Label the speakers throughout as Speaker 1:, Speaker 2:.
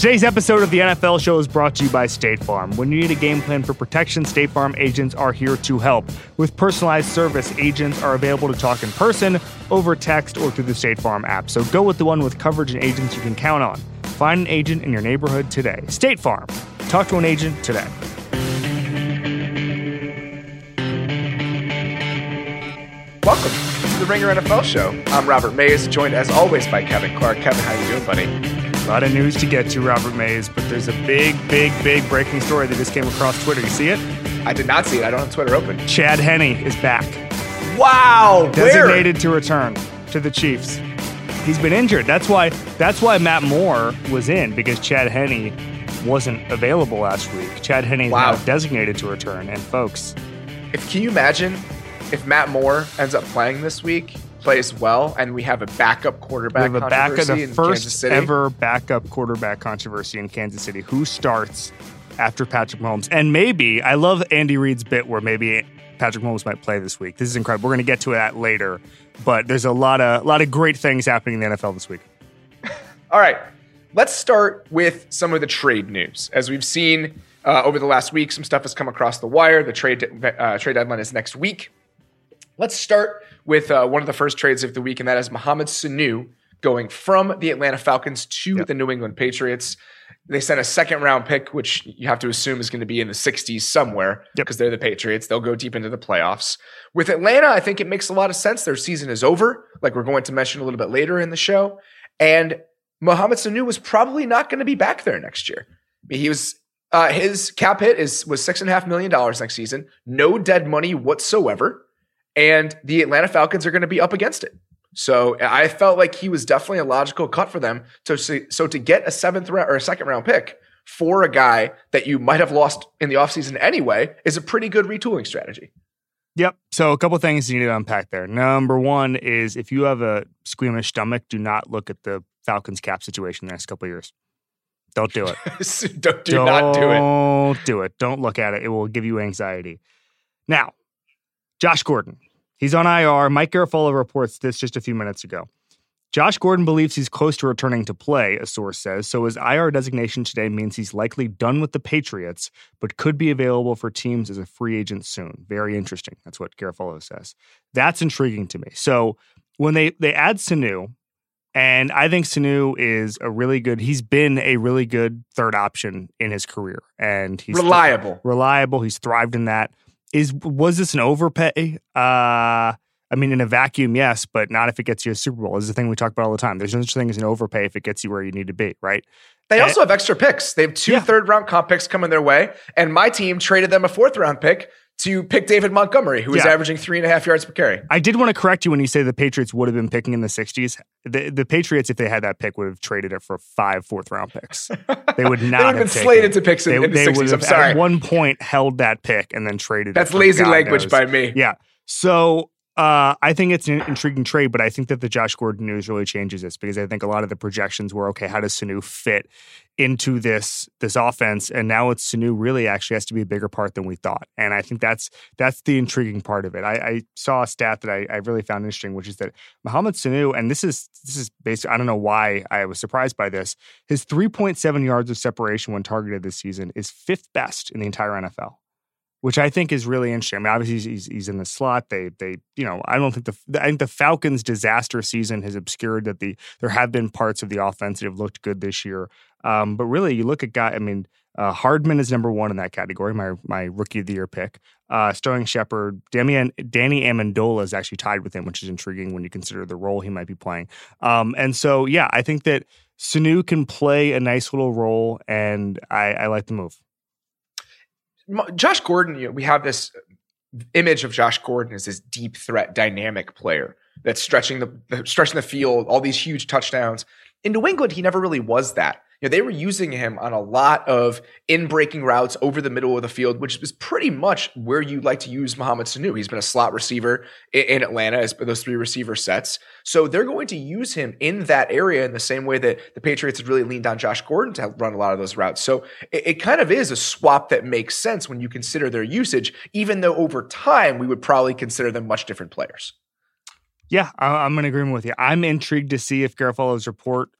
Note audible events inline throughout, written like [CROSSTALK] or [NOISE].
Speaker 1: Today's episode of the NFL Show is brought to you by State Farm. When you need a game plan for protection, State Farm agents are here to help. With personalized service, agents are available to talk in person, over text, or through the State Farm app. So go with the one with coverage and agents you can count on. Find an agent in your neighborhood today. State Farm. Talk to an agent today.
Speaker 2: Welcome to the Ringer NFL Show. I'm Robert Mays, joined as always by Kevin Clark. Kevin, how you doing, buddy?
Speaker 1: A lot of news to get to, Robert Mays, but there's a big, big, big breaking story that just came across Twitter. You see it?
Speaker 2: I did not see it. I don't have Twitter open.
Speaker 1: Chad Henne is back.
Speaker 2: Wow,
Speaker 1: designated Where? to return to the Chiefs. He's been injured. That's why. That's why Matt Moore was in because Chad Henne wasn't available last week. Chad Henne is wow. now designated to return. And folks,
Speaker 2: if can you imagine if Matt Moore ends up playing this week, plays well, and we have a backup quarterback.
Speaker 1: We have a backup, the first ever backup quarterback controversy in Kansas City. Who starts after Patrick Mahomes? And maybe I love Andy Reid's bit where maybe Patrick Mahomes might play this week. This is incredible. We're going to get to that later, but there's a lot of a lot of great things happening in the NFL this week. [LAUGHS]
Speaker 2: All right, let's start with some of the trade news. As we've seen uh, over the last week, some stuff has come across the wire. The trade uh, trade deadline is next week. Let's start with uh, one of the first trades of the week, and that is Mohamed Sanu going from the Atlanta Falcons to yep. the New England Patriots. They sent a second round pick, which you have to assume is going to be in the 60s somewhere because yep. they're the Patriots. They'll go deep into the playoffs. With Atlanta, I think it makes a lot of sense. Their season is over, like we're going to mention a little bit later in the show. And Mohamed Sanu was probably not going to be back there next year. He was uh, his cap hit is was six and a half million dollars next season. No dead money whatsoever and the Atlanta Falcons are going to be up against it. So I felt like he was definitely a logical cut for them. So so to get a seventh round or a second round pick for a guy that you might have lost in the offseason anyway is a pretty good retooling strategy.
Speaker 1: Yep. So a couple things you need to unpack there. Number one is if you have a squeamish stomach, do not look at the Falcons cap situation the next couple years. Don't do it. [LAUGHS]
Speaker 2: don't do not do it.
Speaker 1: Don't do it. Don't look at it. It will give you anxiety. Now, Josh Gordon. He's on IR. Mike Garafolo reports this just a few minutes ago. Josh Gordon believes he's close to returning to play, a source says, so his IR designation today means he's likely done with the Patriots, but could be available for teams as a free agent soon. Very interesting. That's what Garafolo says. That's intriguing to me. So when they, they add Sanu, and I think Sanu is a really good, he's been a really good third option in his career. And he's
Speaker 2: reliable.
Speaker 1: Th- reliable. He's thrived in that is was this an overpay? Uh, I mean, in a vacuum, yes, but not if it gets you a Super Bowl. This is the thing we talk about all the time. There's no such thing as an overpay if it gets you where you need to be, right?
Speaker 2: They and, also have extra picks. They have two yeah. third round comp picks coming their way, and my team traded them a fourth round pick to pick David Montgomery, who is yeah. averaging three and a half yards per carry.
Speaker 1: I did want to correct you when you say the Patriots would have been picking in the 60s. The, the Patriots, if they had that pick, would have traded it for five fourth round picks. [LAUGHS] They would not they would have
Speaker 2: been slated to picks in, they, in the they 60s. Would have, I'm sorry.
Speaker 1: At one point, held that pick and then traded
Speaker 2: That's lazy language knows. by me.
Speaker 1: Yeah. So uh, I think it's an intriguing trade, but I think that the Josh Gordon news really changes this because I think a lot of the projections were okay. How does Sanu fit into this this offense? And now it's Sanu really actually has to be a bigger part than we thought, and I think that's that's the intriguing part of it. I, I saw a stat that I, I, really found interesting, which is that Mohamed Sanu, and this is this is basically I don't know why I was surprised by this. His three point seven yards of separation when targeted this season is fifth best in the entire NFL which I think is really interesting. I mean, obviously he's, he's in the slot. They they you know I don't think the I think the Falcons' disaster season has obscured that the there have been parts of the offense that have looked good this year. Um, but really, you look at guy. I mean, uh, Hardman is number one in that category. My my rookie of the year pick. Uh, Sterling Shepard, Damian, Danny Amendola is actually tied with him, which is intriguing when you consider the role he might be playing. Um, and so, yeah, I think that Sanu can play a nice little role, and I, I like the move.
Speaker 2: Josh Gordon, you know, we have this image of Josh Gordon as this deep threat, dynamic player that's stretching the stretching the field, all these huge touchdowns. In New England, he never really was that you know, they were using him on a lot of in breaking routes over the middle of the field, which is pretty much where you like to use Mohamed Sanu. He's been a slot receiver in Atlanta as those three receiver sets. So they're going to use him in that area in the same way that the Patriots have really leaned on Josh Gordon to run a lot of those routes. So it, it kind of is a swap that makes sense when you consider their usage, even though over time we would probably consider them much different players.
Speaker 1: Yeah, I'm in agreement with you. I'm intrigued to see if Garafolo's report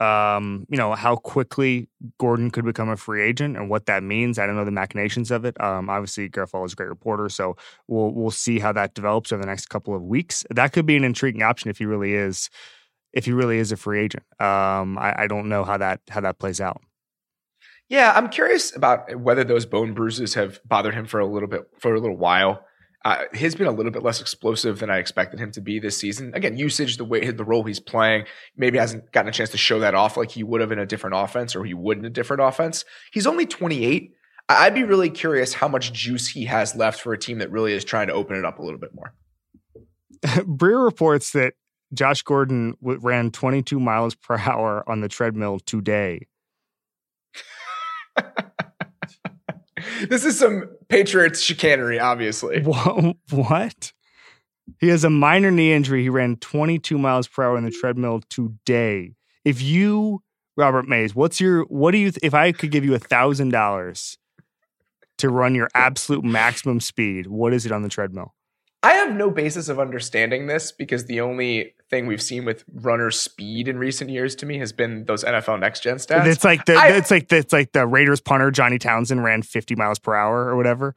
Speaker 1: um, you know, how quickly Gordon could become a free agent and what that means. I don't know the machinations of it. Um, obviously, is a great reporter, so we'll we'll see how that develops over the next couple of weeks. That could be an intriguing option if he really is, if he really is a free agent. Um, I, I don't know how that how that plays out.
Speaker 2: Yeah, I'm curious about whether those bone bruises have bothered him for a little bit for a little while. Uh, he's been a little bit less explosive than I expected him to be this season. Again, usage, the way the role he's playing, maybe hasn't gotten a chance to show that off like he would have in a different offense or he would in a different offense. He's only 28. I'd be really curious how much juice he has left for a team that really is trying to open it up a little bit more. [LAUGHS]
Speaker 1: Breer reports that Josh Gordon ran 22 miles per hour on the treadmill today. [LAUGHS] [LAUGHS]
Speaker 2: this is some Patriots chicanery, obviously. [LAUGHS]
Speaker 1: What? He has a minor knee injury. He ran 22 miles per hour on the treadmill today. If you, Robert Mays, what's your, what do you, if I could give you a thousand dollars to run your absolute maximum speed, what is it on the treadmill?
Speaker 2: I have no basis of understanding this because the only thing we've seen with runner speed in recent years to me has been those NFL next gen stats.
Speaker 1: It's like the I, it's like the, it's like the Raiders punter Johnny Townsend ran 50 miles per hour or whatever.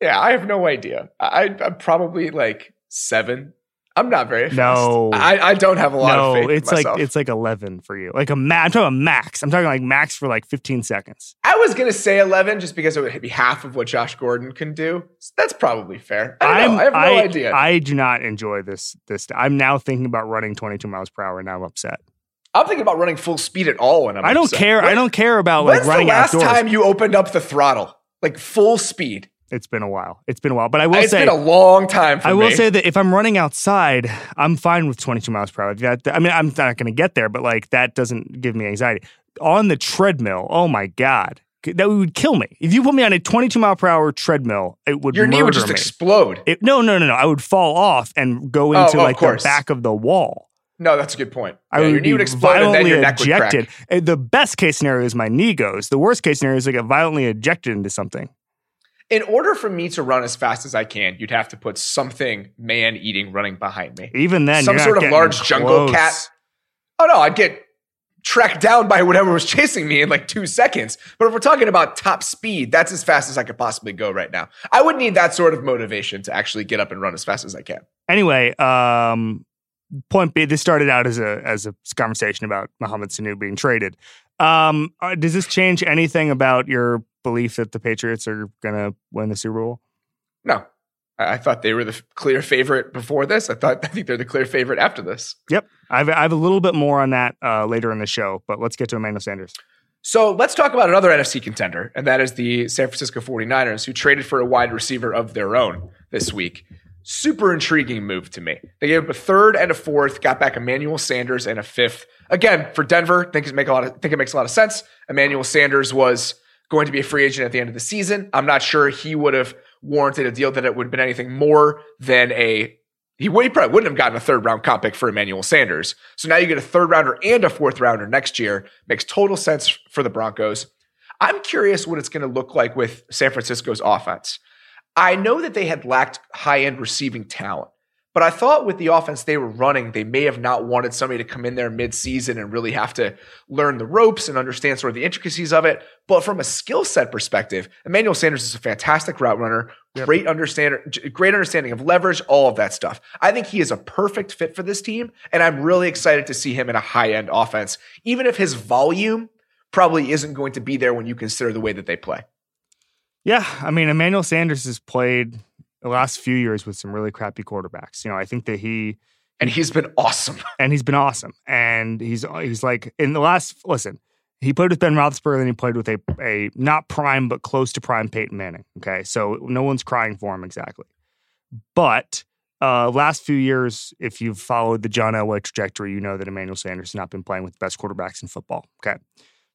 Speaker 2: Yeah, I have no idea. I, I'm probably like seven I'm not very fast.
Speaker 1: No,
Speaker 2: I, I don't have a lot
Speaker 1: no,
Speaker 2: of faith.
Speaker 1: it's like it's like eleven for you. Like a max. I'm talking about max. I'm talking like max for like 15 seconds.
Speaker 2: I was gonna say eleven just because it would be half of what Josh Gordon can do. So that's probably fair. I, I have no
Speaker 1: I,
Speaker 2: idea.
Speaker 1: I do not enjoy this. This I'm now thinking about running 22 miles per hour, and now I'm upset.
Speaker 2: I'm thinking about running full speed at all, and I'm
Speaker 1: I don't
Speaker 2: upset.
Speaker 1: care.
Speaker 2: When,
Speaker 1: I don't care about like running
Speaker 2: the last
Speaker 1: outdoors.
Speaker 2: time you opened up the throttle, like full speed?
Speaker 1: It's been a while. It's been a while, but I will
Speaker 2: it's
Speaker 1: say
Speaker 2: it's been a long time. I
Speaker 1: will
Speaker 2: me.
Speaker 1: say that if I'm running outside, I'm fine with 22 miles per hour. That I mean, I'm not going to get there, but like that doesn't give me anxiety. On the treadmill, oh my god, that would kill me. If you put me on a 22 mile per hour treadmill, it would
Speaker 2: your knee would just
Speaker 1: me.
Speaker 2: explode.
Speaker 1: It, no, no, no, no. I would fall off and go oh, into oh, like the back of the wall.
Speaker 2: No, that's a good point.
Speaker 1: I
Speaker 2: yeah,
Speaker 1: would
Speaker 2: your knee would explode
Speaker 1: violently
Speaker 2: and then your neck
Speaker 1: ejected.
Speaker 2: Would crack.
Speaker 1: Eh, the best case scenario is my knee goes. The worst case scenario is I get violently ejected into something
Speaker 2: in order for me to run as fast as I can, you'd have to put something man eating running behind me.
Speaker 1: Even then,
Speaker 2: some sort of large
Speaker 1: close.
Speaker 2: jungle cat. Oh no, I'd get tracked down by whatever was chasing me in like two seconds. But if we're talking about top speed, that's as fast as I could possibly go right now. I would need that sort of motivation to actually get up and run as fast as I can.
Speaker 1: Anyway, um, point B, this started out as a as a conversation about Mohamed Sanu being traded. Um, uh, does this change anything about your belief that the Patriots are going to win the Super Bowl?
Speaker 2: No. I thought they were the clear favorite before this. I thought [LAUGHS] I think they're the clear favorite after this.
Speaker 1: Yep, I've I have a little bit more on that uh, later in the show, but let's get to Emmanuel Sanders.
Speaker 2: So let's talk about another NFC contender, and that is the San Francisco 49ers, who traded for a wide receiver of their own this week. Super intriguing move to me. They gave up a third and a fourth, got back Emmanuel Sanders and a fifth. Again, for Denver, think it make a lot of think it makes a lot of sense. Emmanuel Sanders was going to be a free agent at the end of the season. I'm not sure he would have warranted a deal that it would have been anything more than a he, he probably wouldn't have gotten a third round comp pick for Emmanuel Sanders. So now you get a third rounder and a fourth rounder next year. Makes total sense for the Broncos. I'm curious what it's going to look like with San Francisco's offense. I know that they had lacked high end receiving talent. But I thought with the offense they were running, they may have not wanted somebody to come in there mid-season and really have to learn the ropes and understand sort of the intricacies of it. But from a skill set perspective, Emmanuel Sanders is a fantastic route runner, yep. great understand, great understanding of leverage, all of that stuff. I think he is a perfect fit for this team, and I'm really excited to see him in a high-end offense, even if his volume probably isn't going to be there when you consider the way that they play.
Speaker 1: Yeah, I mean, Emmanuel Sanders has played the last few years with some really crappy quarterbacks. You know, I think that he
Speaker 2: and he's been awesome. [LAUGHS]
Speaker 1: And he's been awesome. And he's he's like in the last listen, he played with Ben Roethlisberger, and he played with a a not prime but close to prime Peyton Manning. Okay, so no one's crying for him exactly, but. Uh, last few years, if you've followed the John Elway trajectory, you know that Emmanuel Sanders has not been playing with the best quarterbacks in football. Okay.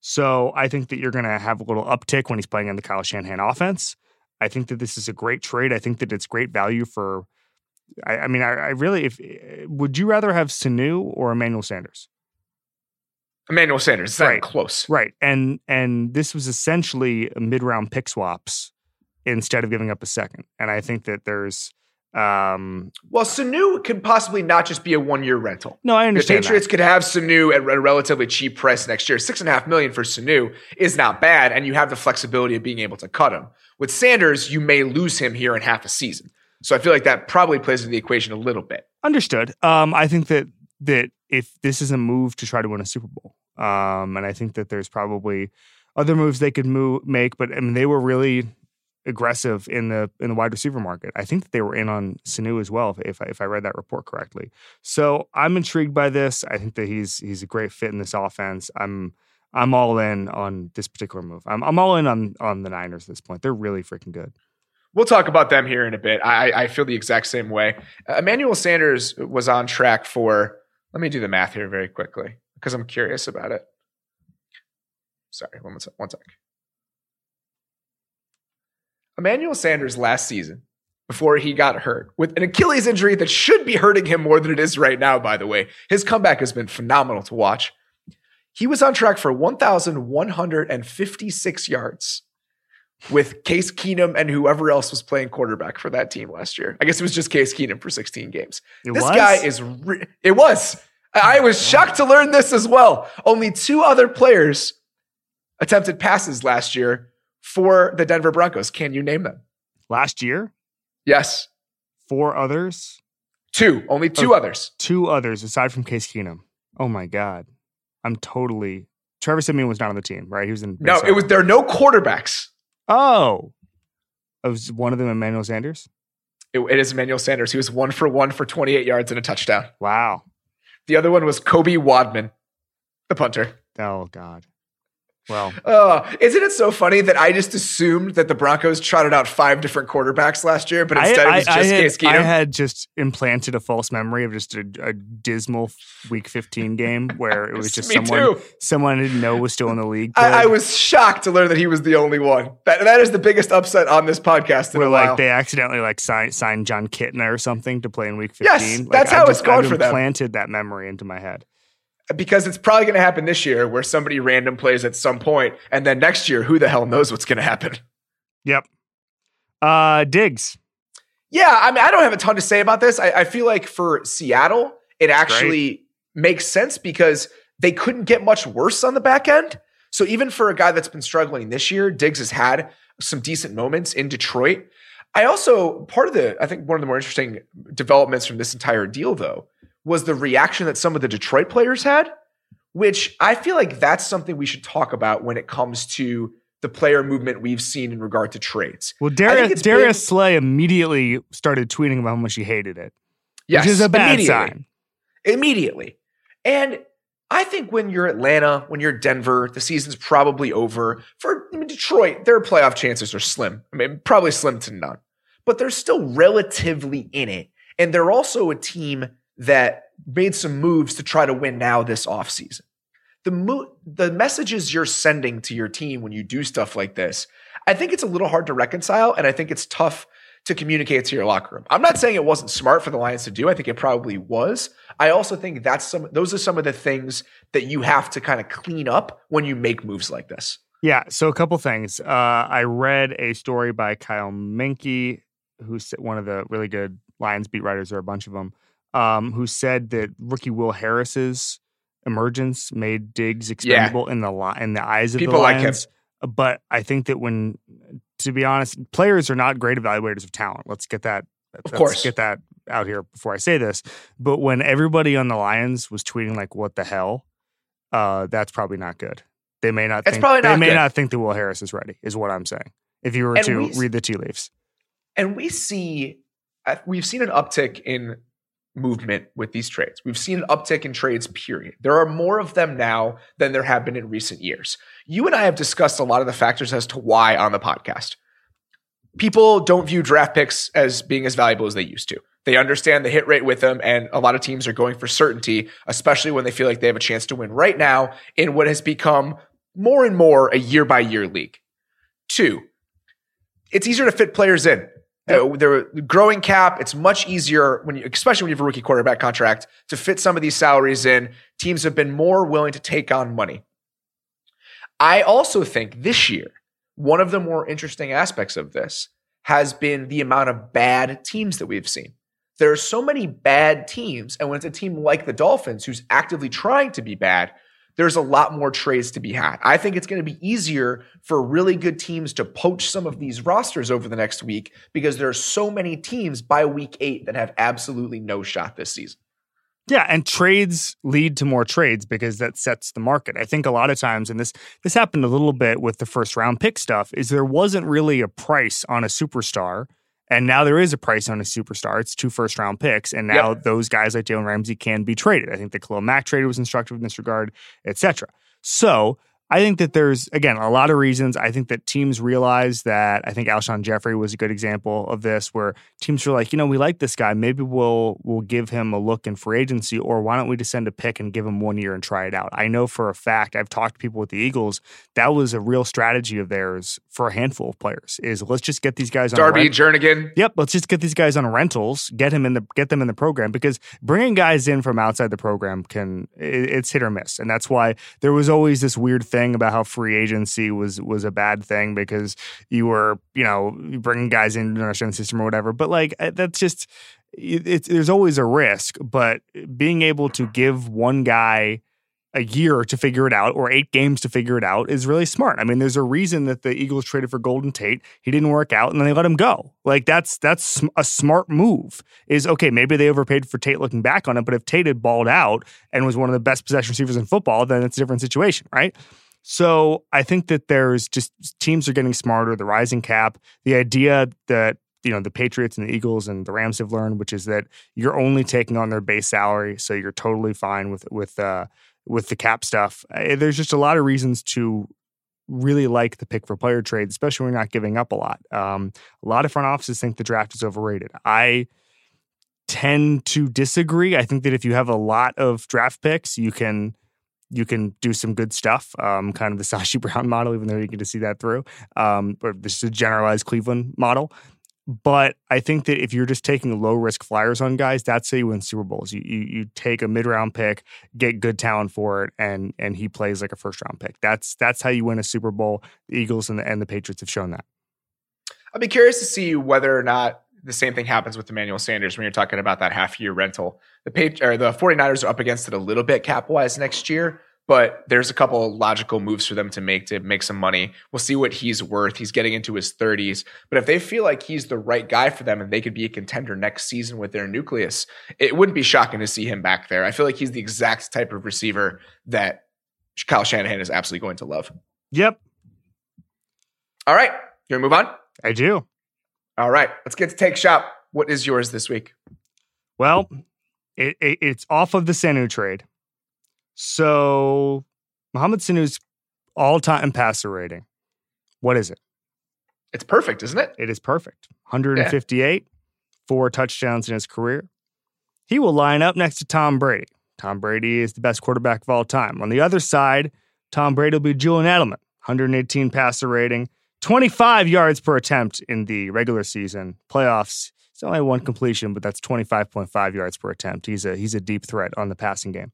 Speaker 1: So I think that you're going to have a little uptick when he's playing in the Kyle Shanahan offense. I think that this is a great trade. I think that it's great value for. I, I mean, I, I, really, if would you rather have Sanu or Emmanuel Sanders?
Speaker 2: Emmanuel Sanders, it's right. close,
Speaker 1: right? And and this was essentially mid round pick swaps instead of giving up a second. And I think that there's Um,
Speaker 2: well, Sanu could possibly not just be a one year rental.
Speaker 1: No, I understand.
Speaker 2: The Patriots that. could have Sanu at a relatively cheap price next year. Six and a half million for Sanu is not bad, and you have the flexibility of being able to cut him. With Sanders, you may lose him here in half a season. So I feel like that probably plays into the equation a little bit.
Speaker 1: Understood. Um, I think that that if this is a move to try to win a Super Bowl, um, and I think that there's probably other moves they could move make, but I mean they were really aggressive in the in the wide receiver market. I think that they were in on Sanu as well, if if I, if I read that report correctly. So I'm intrigued by this. I think that he's he's a great fit in this offense. I'm I'm all in on this particular move. I'm I'm all in on on the Niners at this point. They're really freaking good.
Speaker 2: We'll talk about them here in a bit. I, I feel the exact same way. Uh, Emmanuel Sanders was on track for. Let me do the math here very quickly because I'm curious about it. Sorry, one, one sec. Emmanuel Sanders last season, before he got hurt, with an Achilles injury that should be hurting him more than it is right now, by the way, his comeback has been phenomenal to watch. He was on track for 1,156 yards with Case Keenum and whoever else was playing quarterback for that team last year. I guess it was just Case Keenum for 16 games. It this was? guy is, re- it was. I was shocked to learn this as well. Only two other players attempted passes last year for the Denver Broncos. Can you name them?
Speaker 1: Last year?
Speaker 2: Yes.
Speaker 1: Four others?
Speaker 2: Two. Only two oh, others.
Speaker 1: Two others aside from Case Keenum. Oh my God. I'm totally. Trevor Siemian was not on the team, right? He was in.
Speaker 2: No, it was. There are no quarterbacks.
Speaker 1: Oh. Was one of them Emmanuel Sanders?
Speaker 2: It, it is Emmanuel Sanders. He was one for one for 28 yards and a touchdown.
Speaker 1: Wow.
Speaker 2: The other one was Colby Wadman, the punter.
Speaker 1: Oh, God. Well,
Speaker 2: uh, isn't it so funny that I just assumed that the Broncos trotted out five different quarterbacks last year, but instead I, it was I, just
Speaker 1: I
Speaker 2: Case Keenum?
Speaker 1: I had just implanted a false memory of just a, a dismal Week 15 game where it was just someone too. someone I didn't know was still in the league.
Speaker 2: I, I, was shocked to learn that he was the only one. That that is the biggest upset on this podcast. In
Speaker 1: where
Speaker 2: like
Speaker 1: they accidentally like signed signed Jon Kitna or something to play in Week 15.
Speaker 2: Yes, like, that's how
Speaker 1: I've
Speaker 2: it's just, gone
Speaker 1: I've
Speaker 2: for them.
Speaker 1: Planted that memory into my head
Speaker 2: because it's probably going to happen this year where somebody random plays at some point, and then next year, who the hell knows what's going to happen?
Speaker 1: Yep. Uh, Diggs.
Speaker 2: Yeah, I mean, I don't have a ton to say about this. I, I feel like for Seattle, it actually Great. makes sense because they couldn't get much worse on the back end. So even for a guy that's been struggling this year, Diggs has had some decent moments in Detroit. I also part of the I think one of the more interesting developments from this entire deal though was the reaction that some of the Detroit players had, which I feel like that's something we should talk about when it comes to the player movement we've seen in regard to trades.
Speaker 1: Well, Darius, Darius Slay immediately started tweeting about how much he hated it.
Speaker 2: Yes,
Speaker 1: which is a bad sign.
Speaker 2: Immediately. And I think when you're Atlanta, when you're Denver, the season's probably over. For I mean, Detroit, their playoff chances are slim. I mean, probably slim to none. But they're still relatively in it. And they're also a team that made some moves to try to win now this offseason. The mo- the messages you're sending to your team when you do stuff like this, I think it's a little hard to reconcile and I think it's tough to communicate to your locker room. I'm not saying it wasn't smart for the Lions to do. I think it probably was. I also think that's some those are some of the things that you have to kind of clean up when you make moves like this.
Speaker 1: Yeah, so a couple things. Uh, I read a story by Kyle Meinke, who's one of the really good Lions beat writers. There are a bunch of them um, who said that rookie Will Harris's emergence made Diggs expendable yeah. in the li- in the eyes of
Speaker 2: people
Speaker 1: the
Speaker 2: Lions.
Speaker 1: Like him. But I think that when, to be honest, players are not great evaluators of talent. Let's get that.
Speaker 2: Of course,
Speaker 1: get that out here before I say this. But when everybody on the Lions was tweeting like, "What the hell," uh, that's probably not good. They may not.
Speaker 2: It's
Speaker 1: think,
Speaker 2: probably not.
Speaker 1: They may
Speaker 2: good.
Speaker 1: not think that Will Harris is ready. Is what I'm saying. If you were and to we, read the tea leaves,
Speaker 2: and we see, uh, we've seen an uptick in movement with these trades. We've seen an uptick in trades, period. There are more of them now than there have been in recent years. You and I have discussed a lot of the factors as to why on the podcast. People don't view draft picks as being as valuable as they used to. They understand the hit rate with them, and a lot of teams are going for certainty, especially when they feel like they have a chance to win right now in what has become more and more a year by year league. Two, it's easier to fit players in. The, the growing cap, it's much easier when you, especially when you have a rookie quarterback contract to fit some of these salaries in. Teams have been more willing to take on money. I also think this year, one of the more interesting aspects of this has been the amount of bad teams that we've seen. There are so many bad teams. And when it's a team like the Dolphins who's actively trying to be bad, there's a lot more trades to be had. I think it's going to be easier for really good teams to poach some of these rosters over the next week because there are so many teams by week eight that have absolutely no shot this season.
Speaker 1: Yeah, and trades lead to more trades because that sets the market. I think a lot of times, and this this happened a little bit with the first round pick stuff, is there wasn't really a price on a superstar and now there is a price on a superstar. It's two first round picks. And now yep. those guys like Jalen Ramsey can be traded. I think the Khalil Mack trade was instructive in this regard, etc. So I think that there's again a lot of reasons. I think that teams realize that. I think Alshon Jeffery was a good example of this, where teams were like, you know, we like this guy. Maybe we'll we'll give him a look in free agency, or why don't we just send a pick and give him one year and try it out? I know for a fact. I've talked to people with the Eagles. That was a real strategy of theirs for a handful of players. Is let's just get these guys on
Speaker 2: Darby rent- Jernigan.
Speaker 1: Yep, let's just get these guys on rentals, get him in the get them in the program because bringing guys in from outside the program can it, it's hit or miss, and that's why there was always this weird thing about how free agency was was a bad thing because you were you know bringing guys into the system or whatever. But like that's just it's there's always a risk. But being able to give one guy a year to figure it out or eight games to figure it out is really smart. I mean, there's a reason that the Eagles traded for Golden Tate. He didn't work out and then they let him go. Like that's that's a smart move. Is okay, maybe they overpaid for Tate looking back on it, but if Tate had balled out and was one of the best possession receivers in football, then it's a different situation, right? So I think that there's just teams are getting smarter. The rising cap, the idea that you know the Patriots and the Eagles and the Rams have learned, which is that you're only taking on their base salary, so you're totally fine with with uh, with the cap stuff. There's just a lot of reasons to really like the pick for player trade, especially when you're not giving up a lot. Um, a lot of front offices think the draft is overrated. I tend to disagree. I think that if you have a lot of draft picks, you can you can do some good stuff, um, kind of the [LAUGHS] Sashi Brown model, even though you get to see that through. Um, this is a generalized Cleveland model. But I think that if you're just taking low risk flyers on guys, that's how you win Super Bowls. You, you, you take a mid round pick, get good talent for it, and and he plays like a first round pick. That's that's how you win a Super Bowl. The Eagles and the and the Patriots have shown that.
Speaker 2: I'd be curious to see whether or not the same thing happens with Emmanuel Sanders when you're talking about that half year rental. The page or the 49ers are up against it a little bit cap wise next year, but there's a couple logical moves for them to make to make some money. We'll see what he's worth. He's getting into his 30s, but if they feel like he's the right guy for them and they could be a contender next season with their nucleus, it wouldn't be shocking to see him back there. I feel like he's the exact type of receiver that Kyle Shanahan is absolutely going to love.
Speaker 1: Yep.
Speaker 2: All right. You want to move on?
Speaker 1: I do.
Speaker 2: All right, let's get to take shop. What is yours this week?
Speaker 1: Well, it, it, it's off of the Sanu trade. So Mohamed Sanu's all-time passer rating. What is it?
Speaker 2: It's perfect, isn't it?
Speaker 1: It is perfect. 158, yeah. four touchdowns in his career. He will line up next to Tom Brady. Tom Brady is the best quarterback of all time. On the other side, Tom Brady will be Julian Edelman, 118 passer rating, 25 yards per attempt in the regular season. Playoffs, it's only one completion, but that's 25.5 yards per attempt. He's a he's a deep threat on the passing game.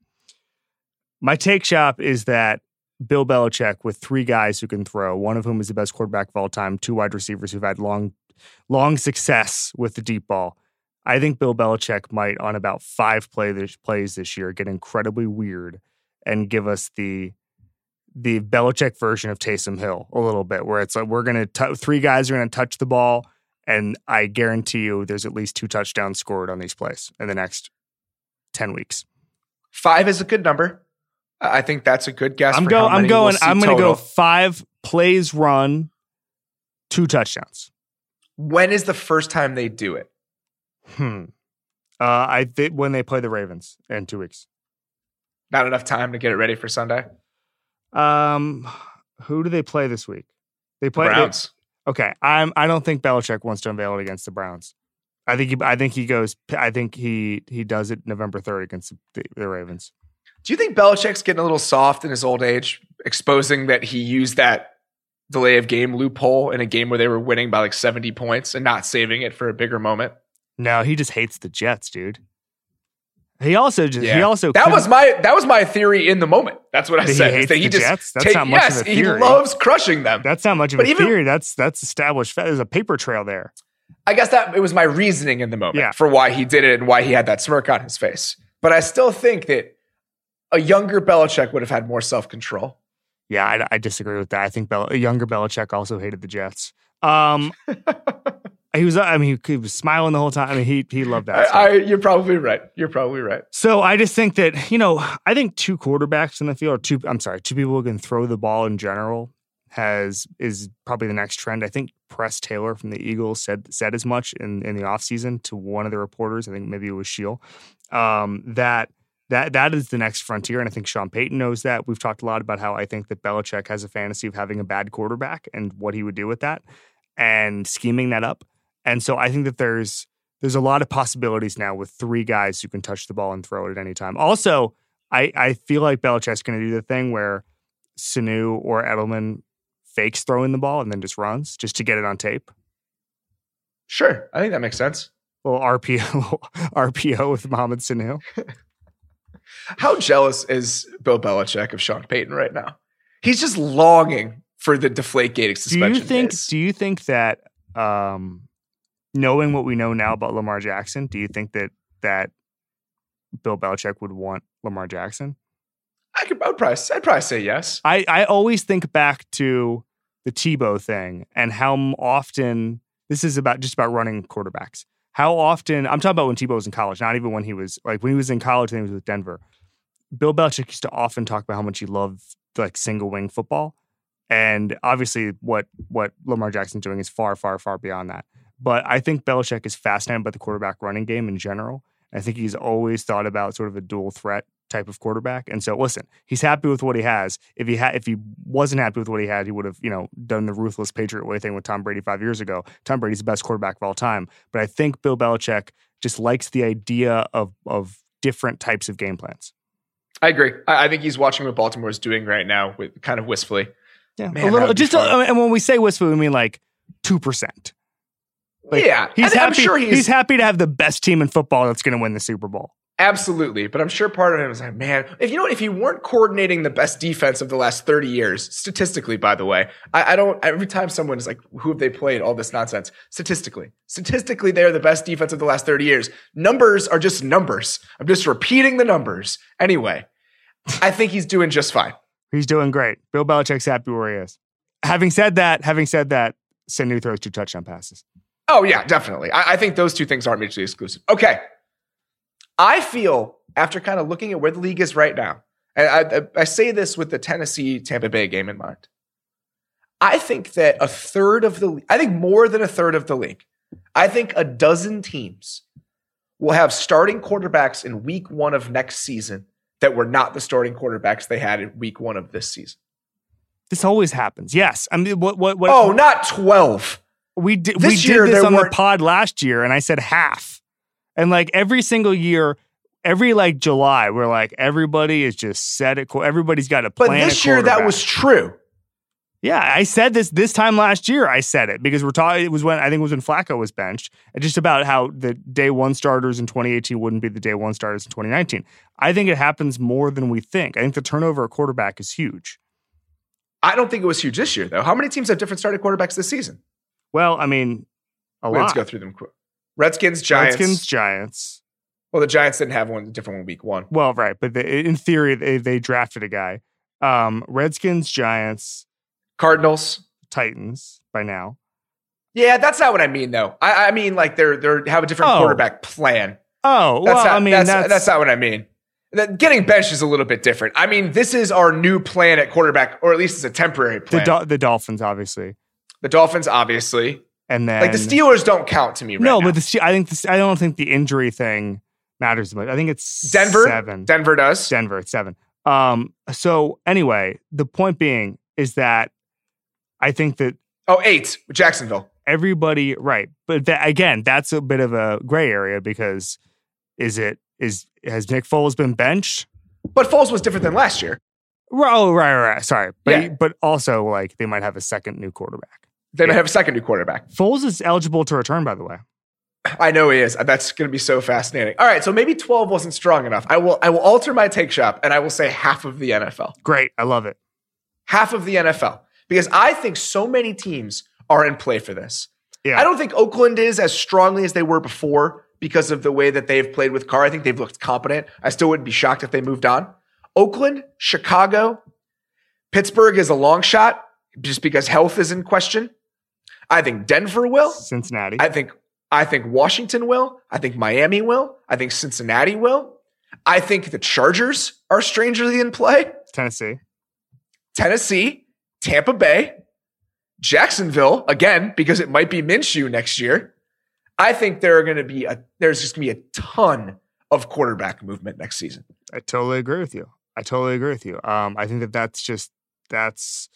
Speaker 1: My take shop is that Bill Belichick with three guys who can throw, one of whom is the best quarterback of all time, two wide receivers who've had long long success with the deep ball. I think Bill Belichick might on about five play this, plays this year get incredibly weird and give us the the Belichick version of Taysom Hill a little bit, where it's like we're going to three guys are going to touch the ball, and I guarantee you there's at least two touchdowns scored on these plays in the next ten weeks.
Speaker 2: Five is a good number. I think that's a good guess.
Speaker 1: I'm going. I'm going. We'll I'm going to go five plays run, two touchdowns.
Speaker 2: When is the first time they do it?
Speaker 1: Hmm. Uh, I think when they play the Ravens in two weeks.
Speaker 2: Not enough time to get it ready for Sunday.
Speaker 1: Um, who do they play this week? They play
Speaker 2: the Browns.
Speaker 1: They, okay, I'm. I don't think Belichick wants to unveil it against the Browns. I think he. I think he goes. I think he he does it November third against the, the Ravens.
Speaker 2: Do you think Belichick's getting a little soft in his old age, exposing that he used that delay of game loophole in a game where they were winning by like 70 points and not saving it for a bigger moment?
Speaker 1: No, he just hates the Jets, dude. He also just
Speaker 2: Yeah.
Speaker 1: he also
Speaker 2: that was my that was my theory in the moment. That's what I
Speaker 1: That he
Speaker 2: said.
Speaker 1: hates
Speaker 2: that he
Speaker 1: the
Speaker 2: just
Speaker 1: Jets? That's
Speaker 2: take-
Speaker 1: not much of
Speaker 2: a
Speaker 1: a
Speaker 2: he loves crushing them.
Speaker 1: that's not much of
Speaker 2: But
Speaker 1: a
Speaker 2: even-
Speaker 1: theory. That's that's established. There's a paper trail there.
Speaker 2: I guess that it was my reasoning in the moment
Speaker 1: Yeah.
Speaker 2: for why he did it and why he had that smirk on his face. But I still think that a younger Belichick would have had more self control.
Speaker 1: Yeah, I, I disagree with that. I think Bel- younger Belichick also hated the Jets. Um, [LAUGHS] he was. I mean, he, was smiling the whole time. I mean, he he loved that.
Speaker 2: I. I, you're probably right. You're probably right.
Speaker 1: So I just think that you know, I think two quarterbacks in the field, or two. I'm sorry, two people who can throw the ball in general has is probably the next trend. I think Press Taylor from the Eagles said said as much in in the offseason to one of the reporters. I think maybe it was Sheil. Um, that that that is the next frontier, and I think Sean Payton knows that. We've talked a lot about how I think that Belichick has a fantasy of having a bad quarterback and what he would do with that, and scheming that up. And so I think that there's there's a lot of possibilities now with three guys who can touch the ball and throw it at any time. Also, I, I feel like Belichick's going to do the thing where Sanu or Edelman fakes throwing the ball and then just runs just to get it on tape.
Speaker 2: Sure. I think that makes sense.
Speaker 1: A little RPO, [LAUGHS] RPO with Mohamed Sanu. [LAUGHS]
Speaker 2: How jealous is Bill Belichick of Sean Payton right now? He's just longing for the deflate gating
Speaker 1: Do
Speaker 2: suspension.
Speaker 1: you think?
Speaker 2: days.
Speaker 1: Do you think that um, knowing what we know now about Lamar Jackson, do you think that that Bill Belichick would want Lamar Jackson?
Speaker 2: I could I would probably I'd probably say yes.
Speaker 1: I, I always think back to the Tebow thing and how often this is about just about running quarterbacks. How often I'm talking about when Tebow was in college, not even when he was like when he was in college and he was with Denver. Bill Belichick used to often talk about how much he loved like single wing football, and obviously what what Lamar Jackson's doing is far far far beyond that. But I think Belichick is fascinated by the quarterback running game in general. I think he's always thought about sort of a dual threat type of quarterback. And so, listen, he's happy with what he has. If he had, if he wasn't happy with what he had, he would have, you know, done the ruthless Patriot way thing with Tom Brady five years ago. Tom Brady's the best quarterback of all time. But I think Bill Belichick just likes the idea of of different types of game plans.
Speaker 2: I agree. I, I think he's watching what Baltimore is doing right now with kind of wistfully.
Speaker 1: Yeah,
Speaker 2: Man,
Speaker 1: a little. Just, a, and when we say wistful, we mean like two percent. Like,
Speaker 2: yeah,
Speaker 1: He's
Speaker 2: and I'm
Speaker 1: happy.
Speaker 2: sure
Speaker 1: he's,
Speaker 2: he's,
Speaker 1: happy to have the best team in football that's going to win the Super Bowl.
Speaker 2: absolutely. But I'm sure part of him is like, man, if you know, what, if you weren't coordinating the best defense of the last 30 years, statistically, by the way, I, I don't. Every time someone is like, who have they played? All this nonsense. Statistically, statistically, they're the best defense of the last 30 years. Numbers are just numbers. I'm just repeating the numbers. Anyway, I think he's doing just fine.
Speaker 1: He's doing great. Bill Belichick's happy where he is. Having said that, having said that, Sanu throws two touchdown passes.
Speaker 2: Oh yeah, definitely. I, I think those two things aren't mutually exclusive. Okay, I feel after kind of looking at where the league is right now, and I, I, I say this with the Tennessee Tampa Bay game in mind. I think that a third of the, I think more than a third of the league, I think a dozen teams will have starting quarterbacks in week one of next season that were not the starting quarterbacks they had in week one of this season.
Speaker 1: This always happens. Yes, I mean, what what what?
Speaker 2: Oh, not twelve.
Speaker 1: We did
Speaker 2: this we
Speaker 1: did
Speaker 2: year
Speaker 1: this
Speaker 2: there
Speaker 1: on the
Speaker 2: weren't-
Speaker 1: pod last year, and I said half. And like every single year, every like July, we're like everybody is just set it. Everybody's got a plan.
Speaker 2: But this year that was true.
Speaker 1: Yeah, I said this this time last year. I said it because we're talking. It was when I think it was when Flacco was benched, and just about how the day one starters in 2018 wouldn't be the day one starters in 2019. I think it happens more than we think. I think the turnover at quarterback is huge.
Speaker 2: I don't think it was huge this year, though. How many teams have different starting quarterbacks this season?
Speaker 1: Well, I mean, a
Speaker 2: Let's go through them quick. Redskins, Giants.
Speaker 1: Redskins, Giants.
Speaker 2: Well, the Giants didn't have one different one week one.
Speaker 1: Well, right, but they, in theory, they, they drafted a guy. Um, Redskins, Giants,
Speaker 2: Cardinals.
Speaker 1: Titans by now.
Speaker 2: Yeah, that's not what I mean, though. I, I mean like they're they're have a different
Speaker 1: Oh.
Speaker 2: quarterback plan.
Speaker 1: Oh,
Speaker 2: That's
Speaker 1: well,
Speaker 2: not,
Speaker 1: I mean,
Speaker 2: that's,
Speaker 1: that's,
Speaker 2: that's not what I mean. That- Getting benched is a little bit different. I mean, this is our new plan at quarterback, or at least it's a temporary
Speaker 1: the
Speaker 2: plan.
Speaker 1: The Dolphins, obviously,
Speaker 2: the Dolphins, obviously.
Speaker 1: and then
Speaker 2: Like the Steelers don't count to me right
Speaker 1: no,
Speaker 2: now.
Speaker 1: but the Ste- I think the, I don't think the injury thing matters much. I think it's
Speaker 2: Denver?
Speaker 1: seven.
Speaker 2: Denver does.
Speaker 1: Denver, it's seven. Um. So anyway, the point being is that I think that
Speaker 2: Oh, eight. Jacksonville.
Speaker 1: everybody right, but that, again, that's a bit of a gray area because is it is has Nick Foles been benched?
Speaker 2: But Foles was different than last year.
Speaker 1: Oh, right, right, right. Sorry, but
Speaker 2: Yeah.
Speaker 1: but also like they might have a second new quarterback.
Speaker 2: They
Speaker 1: Yeah.
Speaker 2: have a second new quarterback.
Speaker 1: Foles is eligible to return, by the way.
Speaker 2: I know he is. That's going to be so fascinating. All right, so maybe 12 wasn't strong enough. I will I will alter my take shop and I will say half of the NFL.
Speaker 1: Great. I love it.
Speaker 2: Half of the NFL. Because I think so many teams are in play for this.
Speaker 1: Yeah.
Speaker 2: I don't think Oakland is as strongly as they were before because of the way that they've played with Carr. I think they've looked competent. I still wouldn't be shocked if they moved on. Oakland, Chicago, Pittsburgh is a long shot just because health is in question. I think Denver will.
Speaker 1: Cincinnati.
Speaker 2: I think I think Washington will. I think Miami will. I think Cincinnati will. I think the Chargers are strangely in play.
Speaker 1: Tennessee.
Speaker 2: Tennessee, Tampa Bay, Jacksonville again because it might be Minshew next year. I think there are going to be a there's just going to be a ton of quarterback movement next season.
Speaker 1: I totally agree with you. I totally agree with you. Um, I think that that's just that's.